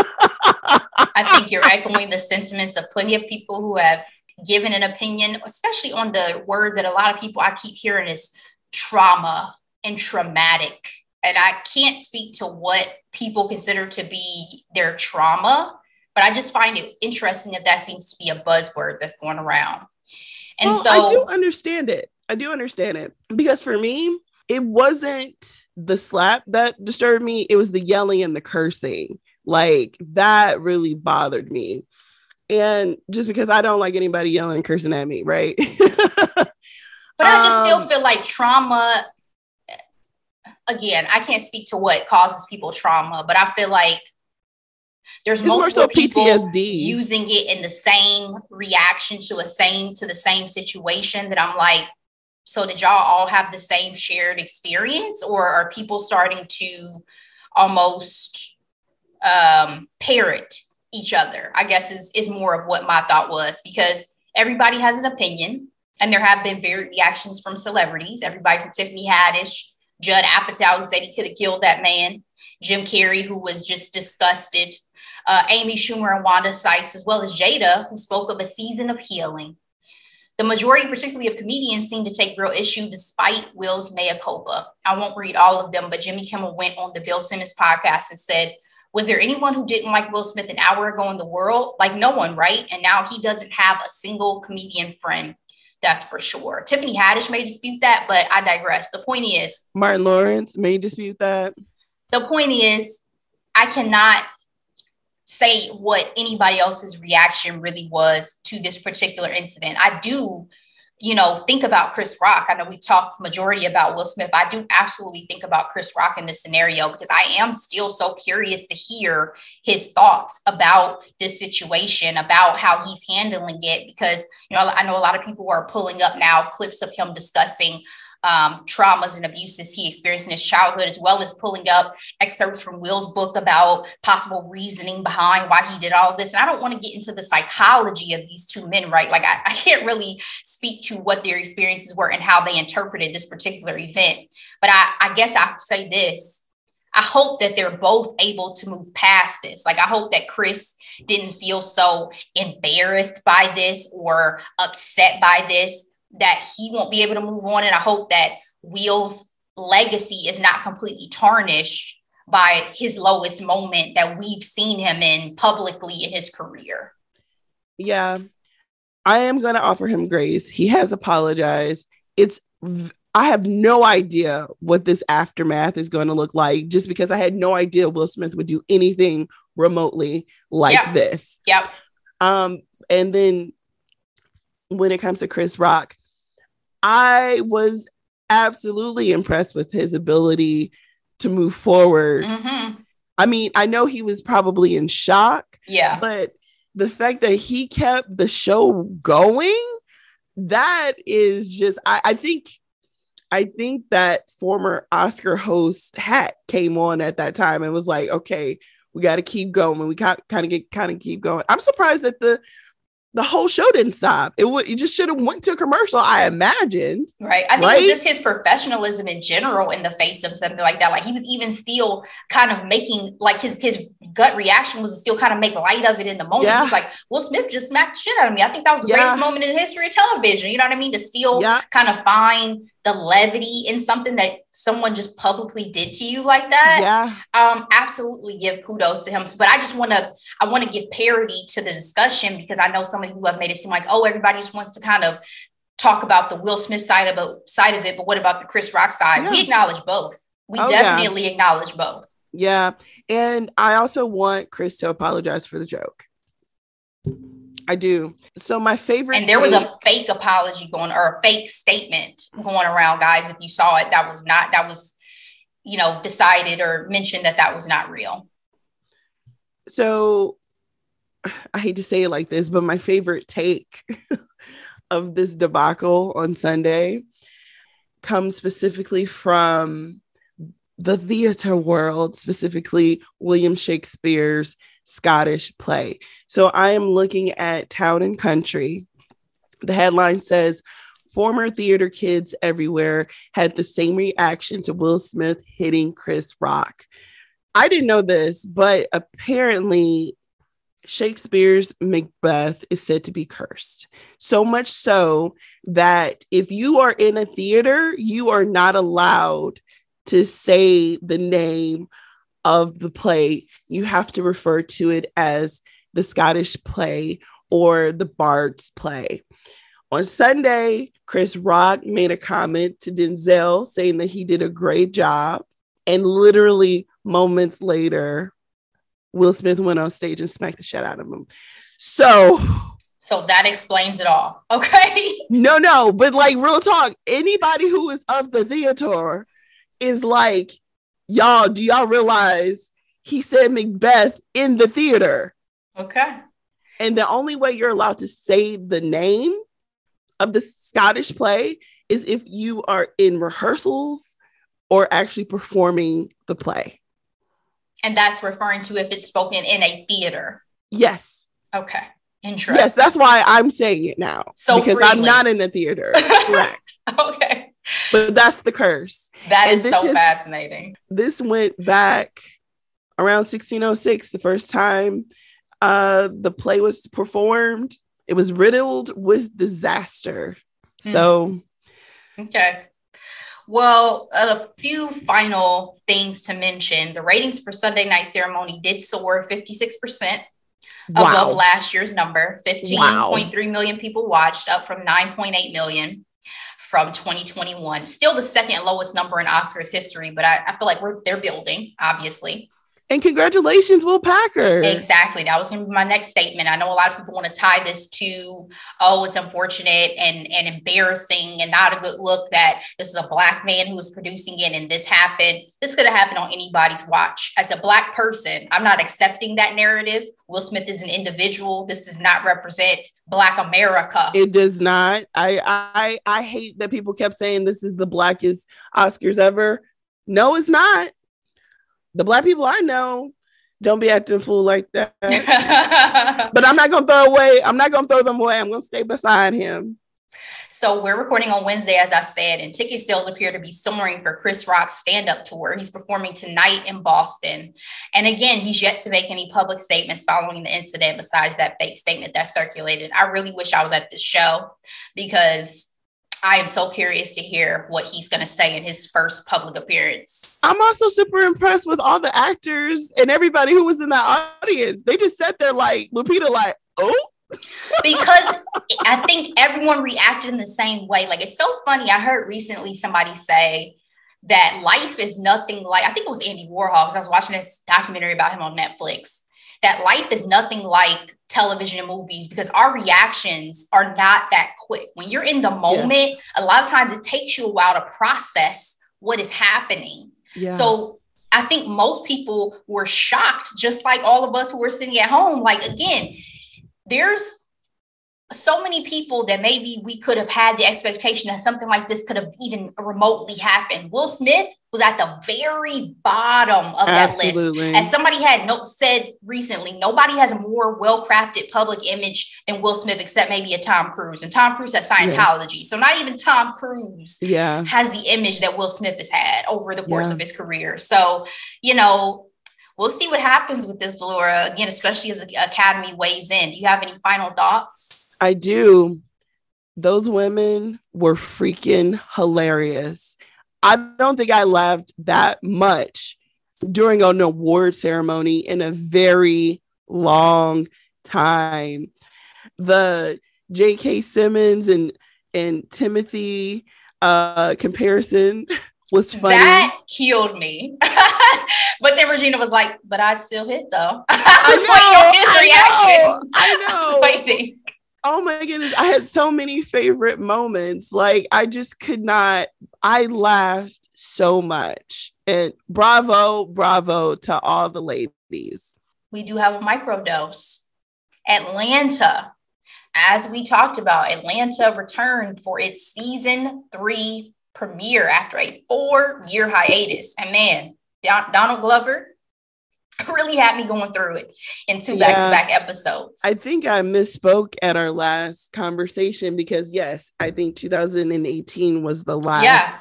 I think you're echoing the sentiments of plenty of people who have given an opinion, especially on the word that a lot of people I keep hearing is trauma and traumatic. And I can't speak to what people consider to be their trauma, but I just find it interesting that that seems to be a buzzword that's going around. And well, so I do understand it. I do understand it because for me, it wasn't the slap that disturbed me, it was the yelling and the cursing. Like that really bothered me. And just because I don't like anybody yelling and cursing at me, right? but I just still um, feel like trauma. Again, I can't speak to what causes people trauma, but I feel like there's multiple so people PTSD. using it in the same reaction to a same to the same situation that I'm like, so did y'all all have the same shared experience, or are people starting to almost um, parrot each other, I guess is, is more of what my thought was because everybody has an opinion and there have been varied reactions from celebrities. Everybody from Tiffany Haddish, Judd Apatow, who said he could have killed that man, Jim Carrey, who was just disgusted, uh, Amy Schumer and Wanda Sykes, as well as Jada, who spoke of a season of healing. The majority, particularly of comedians, seem to take real issue despite Will's mea culpa. I won't read all of them, but Jimmy Kimmel went on the Bill Simmons podcast and said, was there anyone who didn't like Will Smith an hour ago in the world? Like no one, right? And now he doesn't have a single comedian friend. That's for sure. Tiffany Haddish may dispute that, but I digress. The point is Martin Lawrence may dispute that. The point is, I cannot say what anybody else's reaction really was to this particular incident. I do you know, think about Chris Rock. I know we talked majority about Will Smith. I do absolutely think about Chris Rock in this scenario because I am still so curious to hear his thoughts about this situation, about how he's handling it. Because, you know, I know a lot of people are pulling up now clips of him discussing um, traumas and abuses he experienced in his childhood, as well as pulling up excerpts from Will's book about possible reasoning behind why he did all this. And I don't want to get into the psychology of these two men, right? Like, I, I can't really speak to what their experiences were and how they interpreted this particular event. But I, I guess I'll say this I hope that they're both able to move past this. Like, I hope that Chris didn't feel so embarrassed by this or upset by this that he won't be able to move on. And I hope that Will's legacy is not completely tarnished by his lowest moment that we've seen him in publicly in his career. Yeah. I am going to offer him grace. He has apologized. It's I have no idea what this aftermath is going to look like just because I had no idea Will Smith would do anything remotely like yep. this. Yep. Um and then when it comes to Chris Rock, I was absolutely impressed with his ability to move forward. Mm-hmm. I mean, I know he was probably in shock. Yeah. But the fact that he kept the show going, that is just, I, I think. I think that former Oscar host Hat came on at that time and was like, okay, we got to keep going. We got kind of get kind of keep going. I'm surprised that the the whole show didn't stop. It would you just should have went to a commercial, I imagined. Right. I think right? it was just his professionalism in general in the face of something like that. Like he was even still kind of making like his his gut reaction was still kind of make light of it in the moment. Yeah. He's like, Will Smith just smacked shit out of me. I think that was the yeah. greatest moment in the history of television. You know what I mean? To still yeah. kind of find the levity in something that someone just publicly did to you like that. Yeah. Um, absolutely give kudos to him. But I just want to, I want to give parity to the discussion because I know some of you have made it seem like, oh, everybody just wants to kind of talk about the Will Smith side of it, side of it, but what about the Chris Rock side? Yeah. We acknowledge both. We Oh, yeah. definitely acknowledge both. Yeah. And I also want Chris to apologize for the joke. I do. So my favorite And there was a fake apology going or a fake statement going around, guys. If you saw it, that was not that was, you know, decided or mentioned that that was not real. so I hate to say it like this, but my favorite take of this debacle on Sunday comes specifically from the theater world, specifically William Shakespeare's Scottish play. So I am looking at Town and Country. The headline says, Former theater kids everywhere had the same reaction to Will Smith hitting Chris Rock. I didn't know this, but apparently Shakespeare's Macbeth is said to be cursed. So much so that if you are in a theater, you are not allowed to say the name of the play. You have to refer to it as the Scottish play or the Bard's play. On Sunday, Chris Rock made a comment to Denzel saying that he did a great job. And literally moments later, Will Smith went on stage and smacked the shit out of him. So, So that explains it all. Okay. no, no, but like real talk, anybody who is of the theater is like, y'all, do y'all realize he said Macbeth in the theater? Okay. And the only way you're allowed to say the name of the Scottish play is if you are in rehearsals or actually performing the play. And that's referring to if it's spoken in a theater. Yes. Okay. Interesting. Yes, that's why I'm saying it now. So because I'm not in the theater. Correct. okay. But that's the curse. That And is so fascinating. This went back around 1606, the first time uh, the play was performed. It was riddled with disaster. Hmm. So, Okay. Well, a few final things to mention. The ratings for Sunday night ceremony did soar 56% above wow. last year's number. Wow. 15.3 million people watched, up from 9.8 million from 2021. Still the second lowest number in Oscars history, but I, I feel like we're they're building, obviously. And congratulations, Will Packer. Exactly. That was going to be my next statement. I know a lot of people want to tie this to, oh, it's unfortunate and, and embarrassing and not a good look that this is a black man who was producing it and this happened. This could have happened on anybody's watch. As a black person, I'm not accepting that narrative. Will Smith is an individual. This does not represent Black America. It does not. I I I hate that people kept saying this is the blackest Oscars ever. No, it's not. The black people I know don't be acting fool like that. but I'm not gonna throw away. I'm not gonna throw them away. I'm gonna stay beside him. So we're recording on Wednesday, as I said, and ticket sales appear to be soaring for Chris Rock's stand-up tour. He's performing tonight in Boston. And again, he's yet to make any public statements following the incident besides that fake statement that circulated. I really wish I was at this show because I am so curious to hear what he's going to say in his first public appearance. I'm also super impressed with all the actors and everybody who was in that audience. They just sat there like Lupita, like, oh, because I think everyone reacted in the same way. Like it's so funny. I heard recently somebody say that life is nothing like I think it was Andy Warhol because I was watching this documentary about him on Netflix. That life is nothing like television and movies because our reactions are not that quick. When you're in the moment, a lot of times it takes you a while to process what is happening. yeah. So I think most people were shocked, just like all of us who were sitting at home. Like, again, there's so many people that maybe we could have had the expectation that something like this could have even remotely happened. Will Smith was at the very bottom of that list. absolutely. As somebody had no, said recently, nobody has a more well-crafted public image than Will Smith, except maybe a Tom Cruise. And Tom Cruise has Scientology. So not even Tom Cruise yeah. has the image that Will Smith has had over the course Yeah. of his career. So, you know, we'll see what happens with this, Laura. Again, especially as the Academy weighs in. Do you have any final thoughts? I do. Those women were freaking hilarious. I don't think I laughed that much during an award ceremony in a very long time. The J.K. Simmons and and Timothée uh comparison was funny. That killed me. but then Regina was like, but I still hit though. I was I know, waiting on his reaction. I know. I was waiting. Oh my goodness. I had so many favorite moments. Like I just could not, I laughed so much. And bravo, bravo to all the ladies. We do have a microdose. Atlanta. As we talked about, Atlanta returned for its season three premiere after a four year hiatus. And man, Don- Donald Glover really had me going through it in two back to back episodes. I think I misspoke at our last conversation because, yes, I think 2018 was the last. Yeah.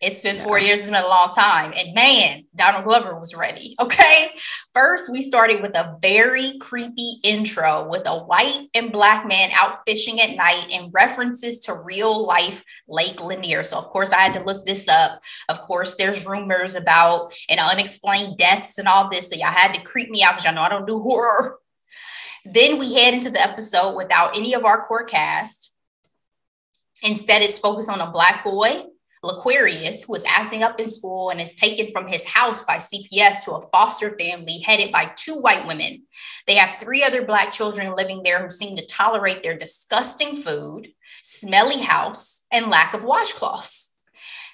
It's been four years, it's been a long time. And man, Donald Glover was ready. Okay. First, we started with a very creepy intro with a white and black man out fishing at night and references to real life Lake Lanier. So, of course, I had to look this up. Of course, there's rumors about and unexplained deaths and all this. So, y'all had to creep me out because y'all know I don't do horror. Then we head into the episode without any of our core cast. Instead, it's focused on a black boy Loquareeous, who is acting up in school and is taken from his house by CPS to a foster family headed by two white women. They have three other Black children living there who seem to tolerate their disgusting food, smelly house, and lack of washcloths.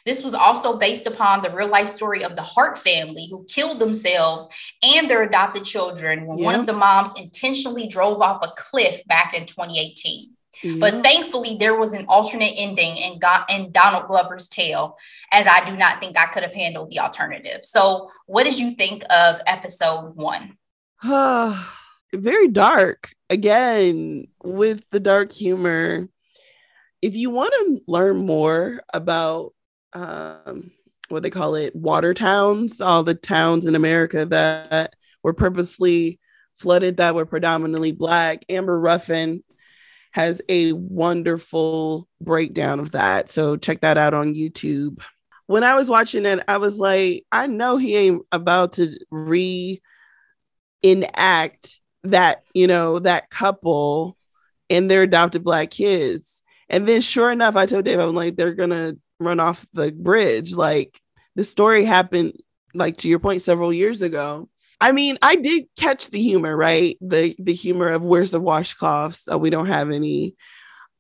This was also based upon the real life story of the Hart family who killed themselves and their adopted children when yeah. one of the moms intentionally drove off a cliff back in 2018. But thankfully, there was an alternate ending in, Go- in Donald Glover's tale, as I do not think I could have handled the alternative. So, what did you think of episode one? Very dark. Again, with the dark humor. If you want to learn more about um, what they call it, water towns, all the towns in America that were purposely flooded that were predominantly Black, Amber Ruffin has a wonderful breakdown of that. So check that out on YouTube. When I was watching it, I was like, I know he ain't about to re enact that, you know, that couple and their adopted black kids. And then sure enough, I told Dave, I'm like, they're gonna run off the bridge. Like the story happened, like to your point, several years ago. I mean, I did catch the humor, right? The the humor of where's the washcloths? So we don't have any.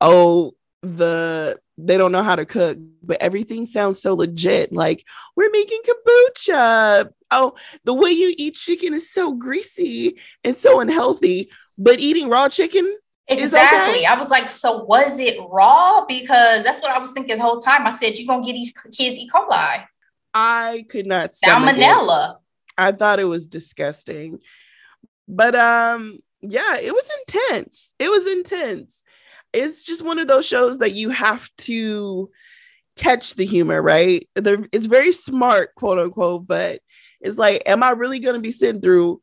Oh, the they don't know how to cook, but everything sounds so legit. Like we're making kombucha. Oh, the way you eat chicken is so greasy and so unhealthy, but eating raw chicken Exactly. Okay? I was like, so was it raw? Because that's what I was thinking the whole time. I said, you're gonna get these kids E. coli. I could not salmonella. I thought it was disgusting. But um yeah, it was intense. It was intense. It's just one of those shows that you have to catch the humor, right? They're, it's very smart, quote unquote, but it's like, am I really going to be sitting through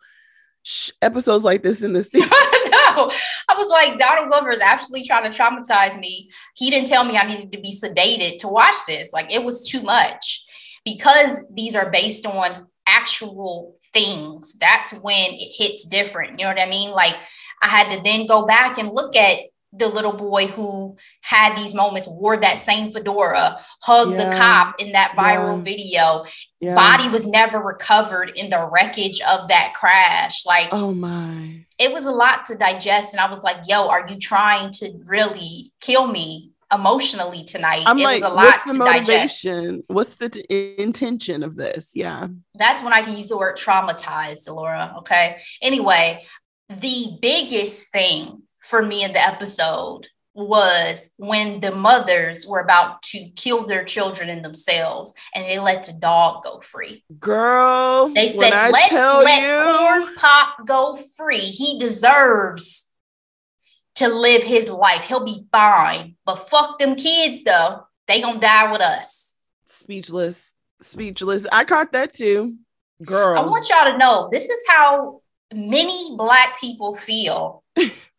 sh- episodes like this in the season? no, I was like, Donald Glover is actually trying to traumatize me. He didn't tell me I needed to be sedated to watch this. Like, it was too much because these are based on actual things, that's when it hits different. You know what I mean? Like I had to then go back and look at the little boy who had these moments, wore that same fedora, hugged yeah. the cop in that viral yeah. video. Yeah. Body was never recovered in the wreckage of that crash. Like, oh my, it was a lot to digest. And I was like, yo, are you trying to really kill me emotionally tonight. I'm it like, was a lot what's the motivation? Digest. What's the t- intention of this? Yeah. That's when I can use the word traumatized, Laura. Okay. Anyway, the biggest thing for me in the episode was when the mothers were about to kill their children and themselves and they let the dog go free. Girl, they said, let's let you... Corn Pop go free. He deserves to live his life. He'll be fine. But fuck them kids though. They gonna die with us. Speechless. Speechless. I caught that too. Girl. I want y'all to know this is how many black people feel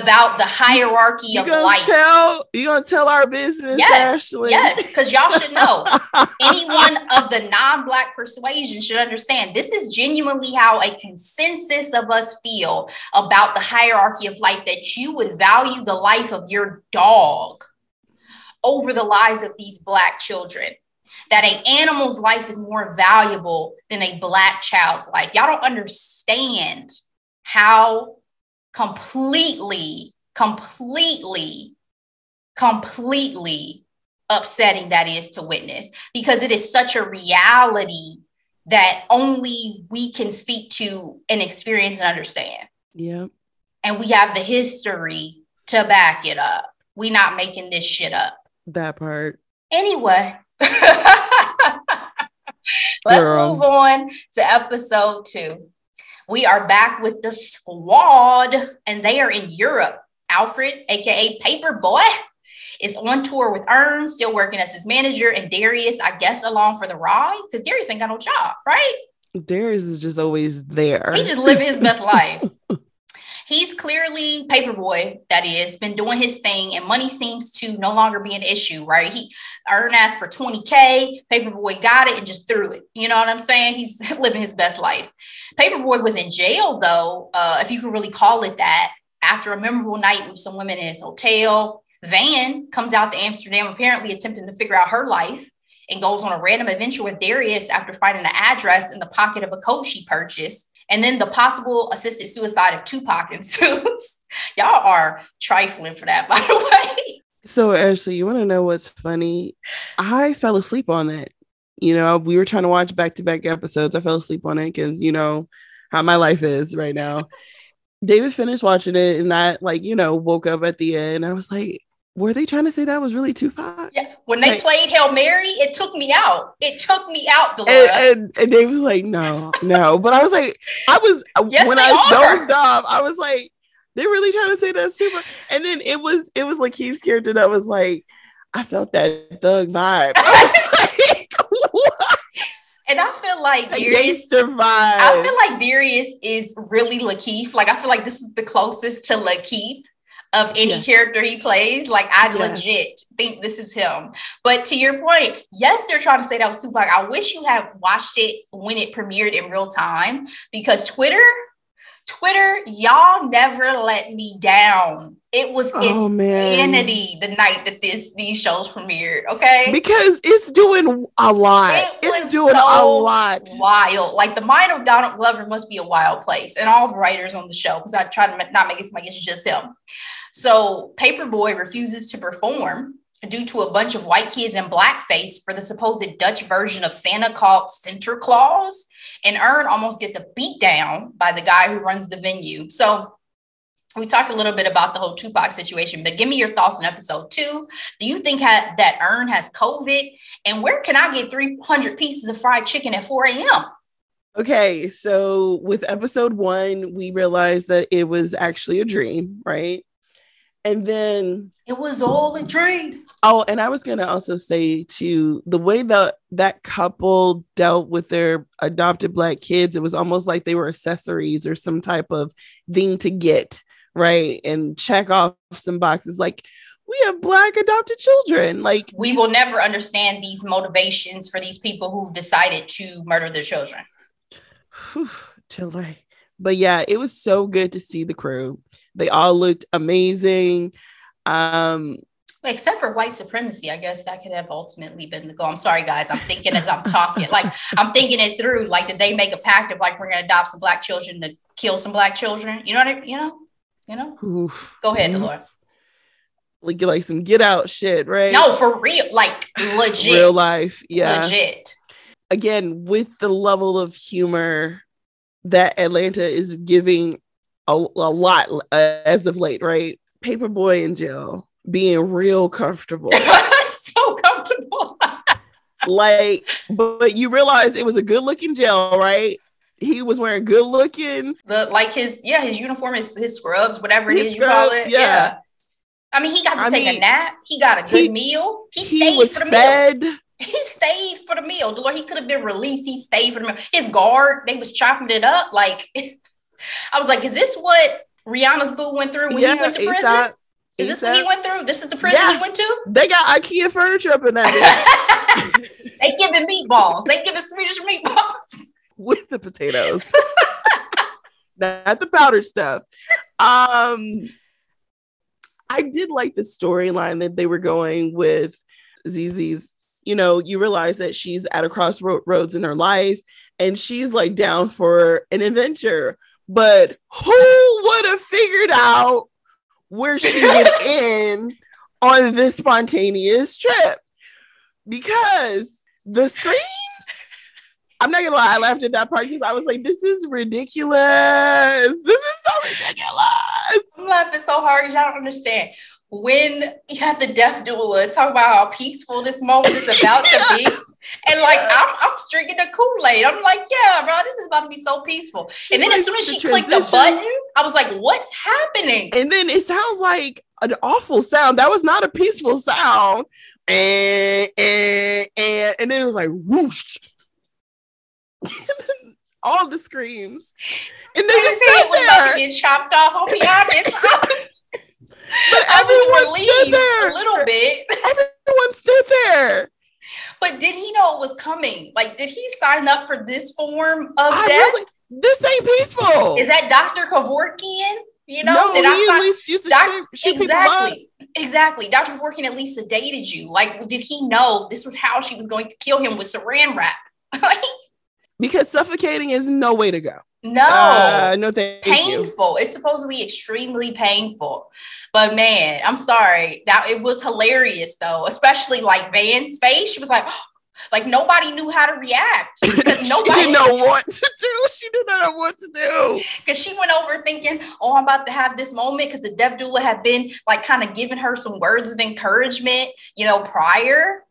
about the hierarchy You of gonna life. tell you gonna tell our business, yes, Ashley? yes, because y'all should know. Anyone of the non-black persuasion should understand this is genuinely how a consensus of us feel about the hierarchy of life that you would value the life of your dog over the lives of these black children. That an animal's life is more valuable than a black child's life. Y'all don't understand how completely, completely, completely upsetting that is to witness because it is such a reality that only we can speak to and experience and understand. Yeah. And we have the history to back it up. we not making this shit up. That part. Anyway, let's Girl. move on to episode two. We are back with the squad, and they are in Europe. Alfred, aka Paperboy, is on tour with Earn, still working as his manager, and Darius, I guess, along for the ride because Darius ain't got no job, right? Darius is just always there. He just living his best life. He's clearly paperboy, that is, been doing his thing, and money seems to no longer be an issue, right? He earned asked for 20K, paperboy got it and just threw it. You know what I'm saying? He's living his best life. Paperboy was in jail, though, uh, if you could really call it that, after a memorable night with some women in his hotel. Van comes out to Amsterdam, apparently attempting to figure out her life and goes on a random adventure with Darius after finding an address in the pocket of a coat she purchased. And then the possible assisted suicide of Tupac ensues. Y'all are trifling for that, by the way. So Ashley, you want to know what's funny? I fell asleep on that. You know, we were trying to watch back to back episodes. I fell asleep on it because you know how my life is right now. David finished watching it, and I like you know woke up at the end. I was like, were they trying to say that was really Tupac? Yeah. When they Like- played Hail Mary, it took me out. It took me out, Delora. And, and, and David was like, no, no. But I was like, I was uh, Yes, when I are. dozed off, I was like, they're really trying to say that's Tupac. And then it was it was like Lakeith's character that was like, I felt that thug vibe. I was like, what? and I feel like Darius gangster vibe. I feel like Darius is really Lakeith. Like I feel like this is the closest to Lakeith of any Yes. character he plays. Like I Yes. legit think this is him. But to your point, yes, they're trying to say that was Tupac. I wish you had watched it when it premiered in real time because Twitter, Twitter, y'all never let me down. It was oh man. insanity the night that this these shows premiered. Okay. Because it's doing a lot. It it's doing a lot. wild. Like the mind of Donald Glover must be a wild place, and all the writers on the show, because I try to not make it seem like it's just him. So Paperboy refuses to perform due to a bunch of white kids in blackface for the supposed Dutch version of Santa called Sinterklaas, and Earn almost gets a beat down by the guy who runs the venue. So. We talked a little bit about the whole Tupac situation, but give me your thoughts on episode two. Do you think ha- that Earn has COVID? And where can I get 300 pieces of fried chicken at 4 a.m.? Okay, so with episode one, we realized that it was actually a dream, right? And then It was all a dream. Oh, and I was gonna also say too, the way that that couple dealt with their adopted black kids, it was almost like they were accessories or some type of thing to get, right? And check off some boxes. Like we have black adopted children. Like We will never understand these motivations for these people who decided to murder their children. whew, Chile. But yeah, it was so good to see the crew. They all looked amazing. Um, Except for white supremacy, I guess that could have ultimately been the goal. I'm sorry, guys. I'm thinking as I'm talking, like I'm thinking it through. Like, did they make a pact of like we're gonna adopt some black children to kill some black children? You know what I, mean? you know, you know? oof. Go ahead, Mhm. Delora. like like some get out shit, right? No, for real, like legit, real life. Yeah. legit. again with the level of humor that Atlanta is giving a, a lot uh, as of late, right? Paperboy in jail being real comfortable. so comfortable. like, but, but you realize it was a good looking jail, right? He was wearing good looking. the like his yeah his uniform is his scrubs whatever it His is you call it yeah. yeah. I mean he got to I take a nap he got a good he- meal he, He stayed for the fed. meal he stayed for the meal The Lord he could have been released he stayed for the meal his guard they was chopping it up like I was like is this what Rihanna's boo went through when he went to prison? Is this what he went through? This is the prison yeah. he went to? They got IKEA furniture up in that. they giving meatballs. They giving Swedish meatballs. With the potatoes. Not the powder stuff. Um I did like the storyline that they were going with ZZ's. You know, you realize that she's at a crossroads in her life and she's like down for an adventure. But who would have figured out where she went in on this spontaneous trip? Because the screams, I'm not gonna lie, I laughed at that part because I was like, this is ridiculous. This is so ridiculous. I'm laughing so hard because y'all don't understand when you have the death doula talk about how peaceful this moment is about to be. And like I'm, I'm drinking the Kool-Aid. I'm like, yeah, bro, this is about to be so peaceful. and then like as soon as she clicked the button, I was like, what's happening? And then it sounds like an awful sound. That was not a peaceful sound. And and and, and then it was like whoosh. All the screams. And they just sat there. About to get chopped off. I'll be honest. But everyone stood there. a little bit. Everyone stood there. But did he know it was coming? Like, did he sign up for this form of I death? Really, this ain't peaceful. Is that Dr. Kevorkian? You know, no, did I sign, at least used to doc- shoot, shoot exactly, exactly. Dr. Kevorkian at least sedated you. Like, did he know this was how she was going to kill him with saran wrap? because suffocating is no way to go. No, uh, no, thank painful. You. It's supposed to be extremely painful. But man, I'm sorry. That it was hilarious though, especially like Van's face. She was like, like nobody knew how to react because nobody didn't know what to do. She did not know what to do because she went over thinking, "Oh, I'm about to have this moment." Because the death doula had been like kind of giving her some words of encouragement, you know, prior.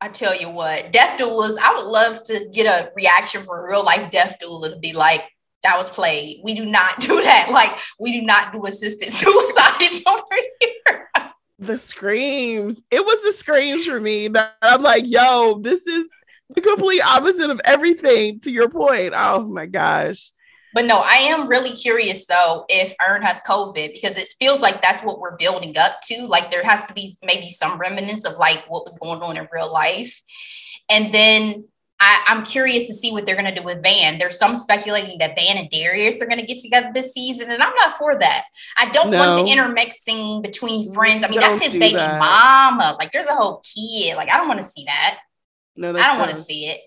I tell you what, death doulas. I would love to get a reaction from a real life death doula to be like, that was played. We do not do that. Like we do not do assisted suicides over here. The screams. It was the screams for me that I'm like, yo, this is the complete opposite of everything to your point. Oh my gosh. But no, I am really curious though if Earn has COVID because it feels like that's what we're building up to. Like there has to be maybe some remnants of like what was going on in real life. And then I, am curious to see what they're going to do with Van. There's some speculating that Van and Darius are going to get together this season, and I'm not for that. I don't no. want the intermixing between friends. I mean, don't that's his baby that. mama. Like, there's a whole kid. Like, I don't want to see that. No, I don't want to see it.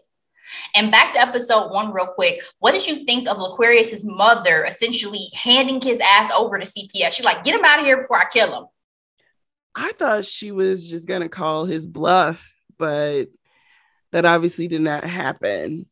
And back to episode one, real quick. What did you think of Loquareeous's mother essentially handing his ass over to CPS? She's like, get him out of here before I kill him. I thought she was just gonna call his bluff, but that obviously did not happen.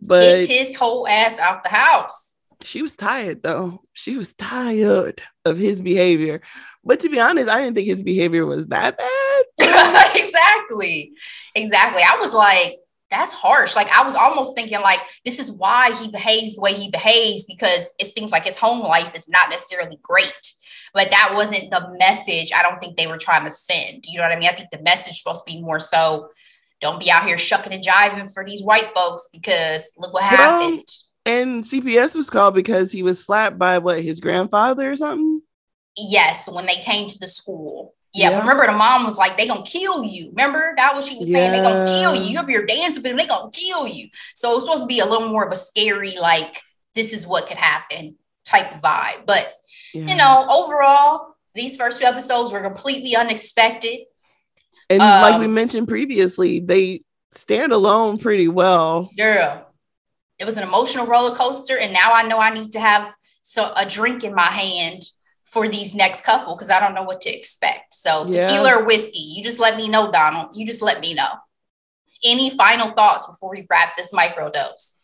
But Kicked his whole ass out the house. She was tired though. She was tired of his behavior. But to be honest, I didn't think his behavior was that bad. exactly. Exactly. I was like, that's harsh. Like I was almost thinking like this is why he behaves the way he behaves because it seems like his home life is not necessarily great. But that wasn't the message I don't think they were trying to send. You know what I mean? I think the message supposed to be more so don't be out here shucking and jiving for these white folks because look what happened. and CPS was called because he was slapped by what his grandfather or something. Yes, when they came to the school. Yeah, yeah. remember the mom was like, "They gonna kill you." Remember that what she was saying? They gonna kill you. You up here dancing, but they gonna kill you. So it's supposed to be a little more of a scary, like this is what could happen type vibe. But yeah. you know, overall, these first two episodes were completely unexpected. And um, like we um, mentioned previously, they stand alone pretty well. Girl, it was an emotional roller coaster, and now I know I need to have so a drink in my hand for these next couple because I don't know what to expect. So yeah. tequila or whiskey, you just let me know, Donald. You just let me know. Any final thoughts before we wrap this micro dose?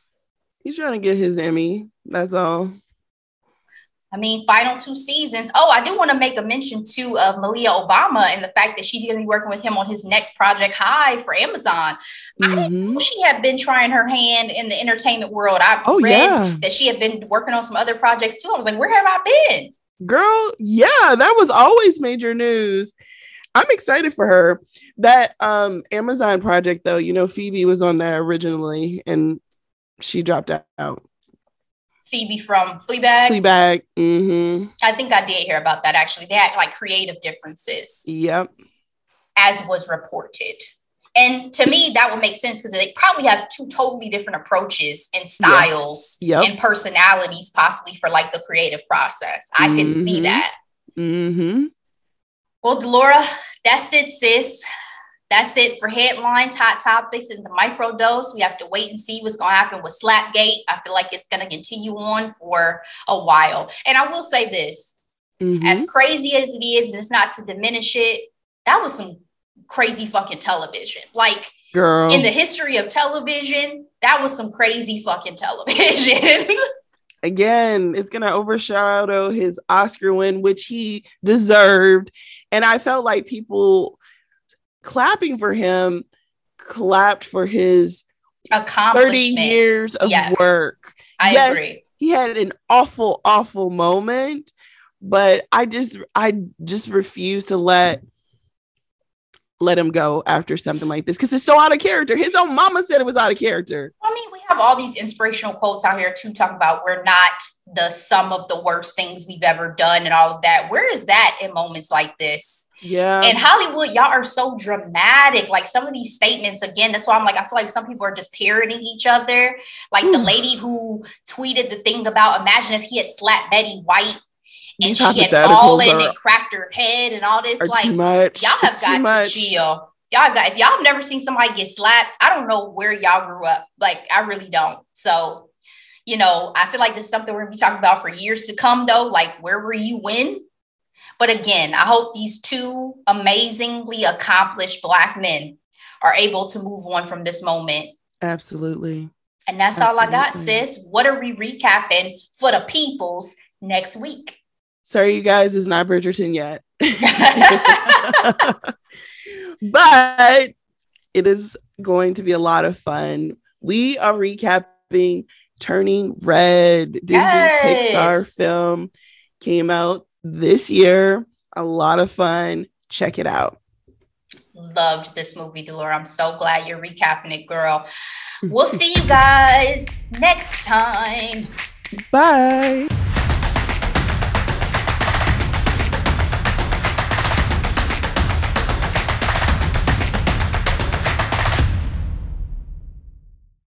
He's trying to get his Emmy. That's all. I mean, final two seasons. Oh, I do want to make a mention too of Malia Obama and the fact that she's going to be working with him on his next project, Hive, for Amazon. Mm-hmm. I didn't know mm-hmm. she had been trying her hand in the entertainment world. I oh, read yeah. that she had been working on some other projects too. I was like, where have I been? Girl, yeah, that was always major news. I'm excited for her. That um Amazon project, though, you know, Phoebe was on there originally and she dropped out. Phoebe from Fleabag. Fleabag. Mm-hmm. I think I did hear about that actually. They had like creative differences. Yep. As was reported. And to me, that would make sense because they probably have two totally different approaches and styles yes. yep. and personalities, possibly for like the creative process. I mm-hmm. can see that. Mm-hmm. Well, Delora, that's it, sis. That's it for headlines, hot topics, and the micro dose. We have to wait and see what's going to happen with Slapgate. I feel like it's going to continue on for a while. And I will say this mm-hmm. as crazy as it is, and it's not to diminish it, that was some crazy fucking television. Like, girl, in the history of television, that was some crazy fucking television. Again, it's going to overshadow his Oscar win, which he deserved. And I felt like people clapping for him clapped for his 30 years of yes, work. I yes, agree. He had an awful, awful moment, but I just I just refuse to let let him go after something like this because it's so out of character. His own mama said it was out of character. I mean, we have all these inspirational quotes out here to talk about we're not the sum of the worst things we've ever done and all of that. Where is that in moments like this? Yeah. And Hollywood, y'all are so dramatic. Like some of these statements, again, that's why I'm like, I feel like some people are just parroting each other. Like Ooh. the hmm. lady who tweeted the thing about imagine if he had slapped Betty White and she had fallen and cracked her head and all this. Like, y'all have it's got to chill. Y'all got, if y'all have never seen somebody get slapped, I don't know where y'all grew up. Like, I really don't. So, you know, I feel like this is something we're gonna be talking about for years to come, though. Like, where were you when? But again, I hope these two amazingly accomplished Black men are able to move on from this moment. Absolutely. And that's Absolutely. all I got, sis. What are we recapping for the peoples next week? Sorry, you guys, it's not Bridgerton yet. but it is going to be a lot of fun. We are recapping Turning Red, Disney yes. Pixar film. Came out this year. A lot of fun. Check it out. Loved this movie, Delora. I'm so glad you're recapping it, girl. We'll see you guys next time. Bye.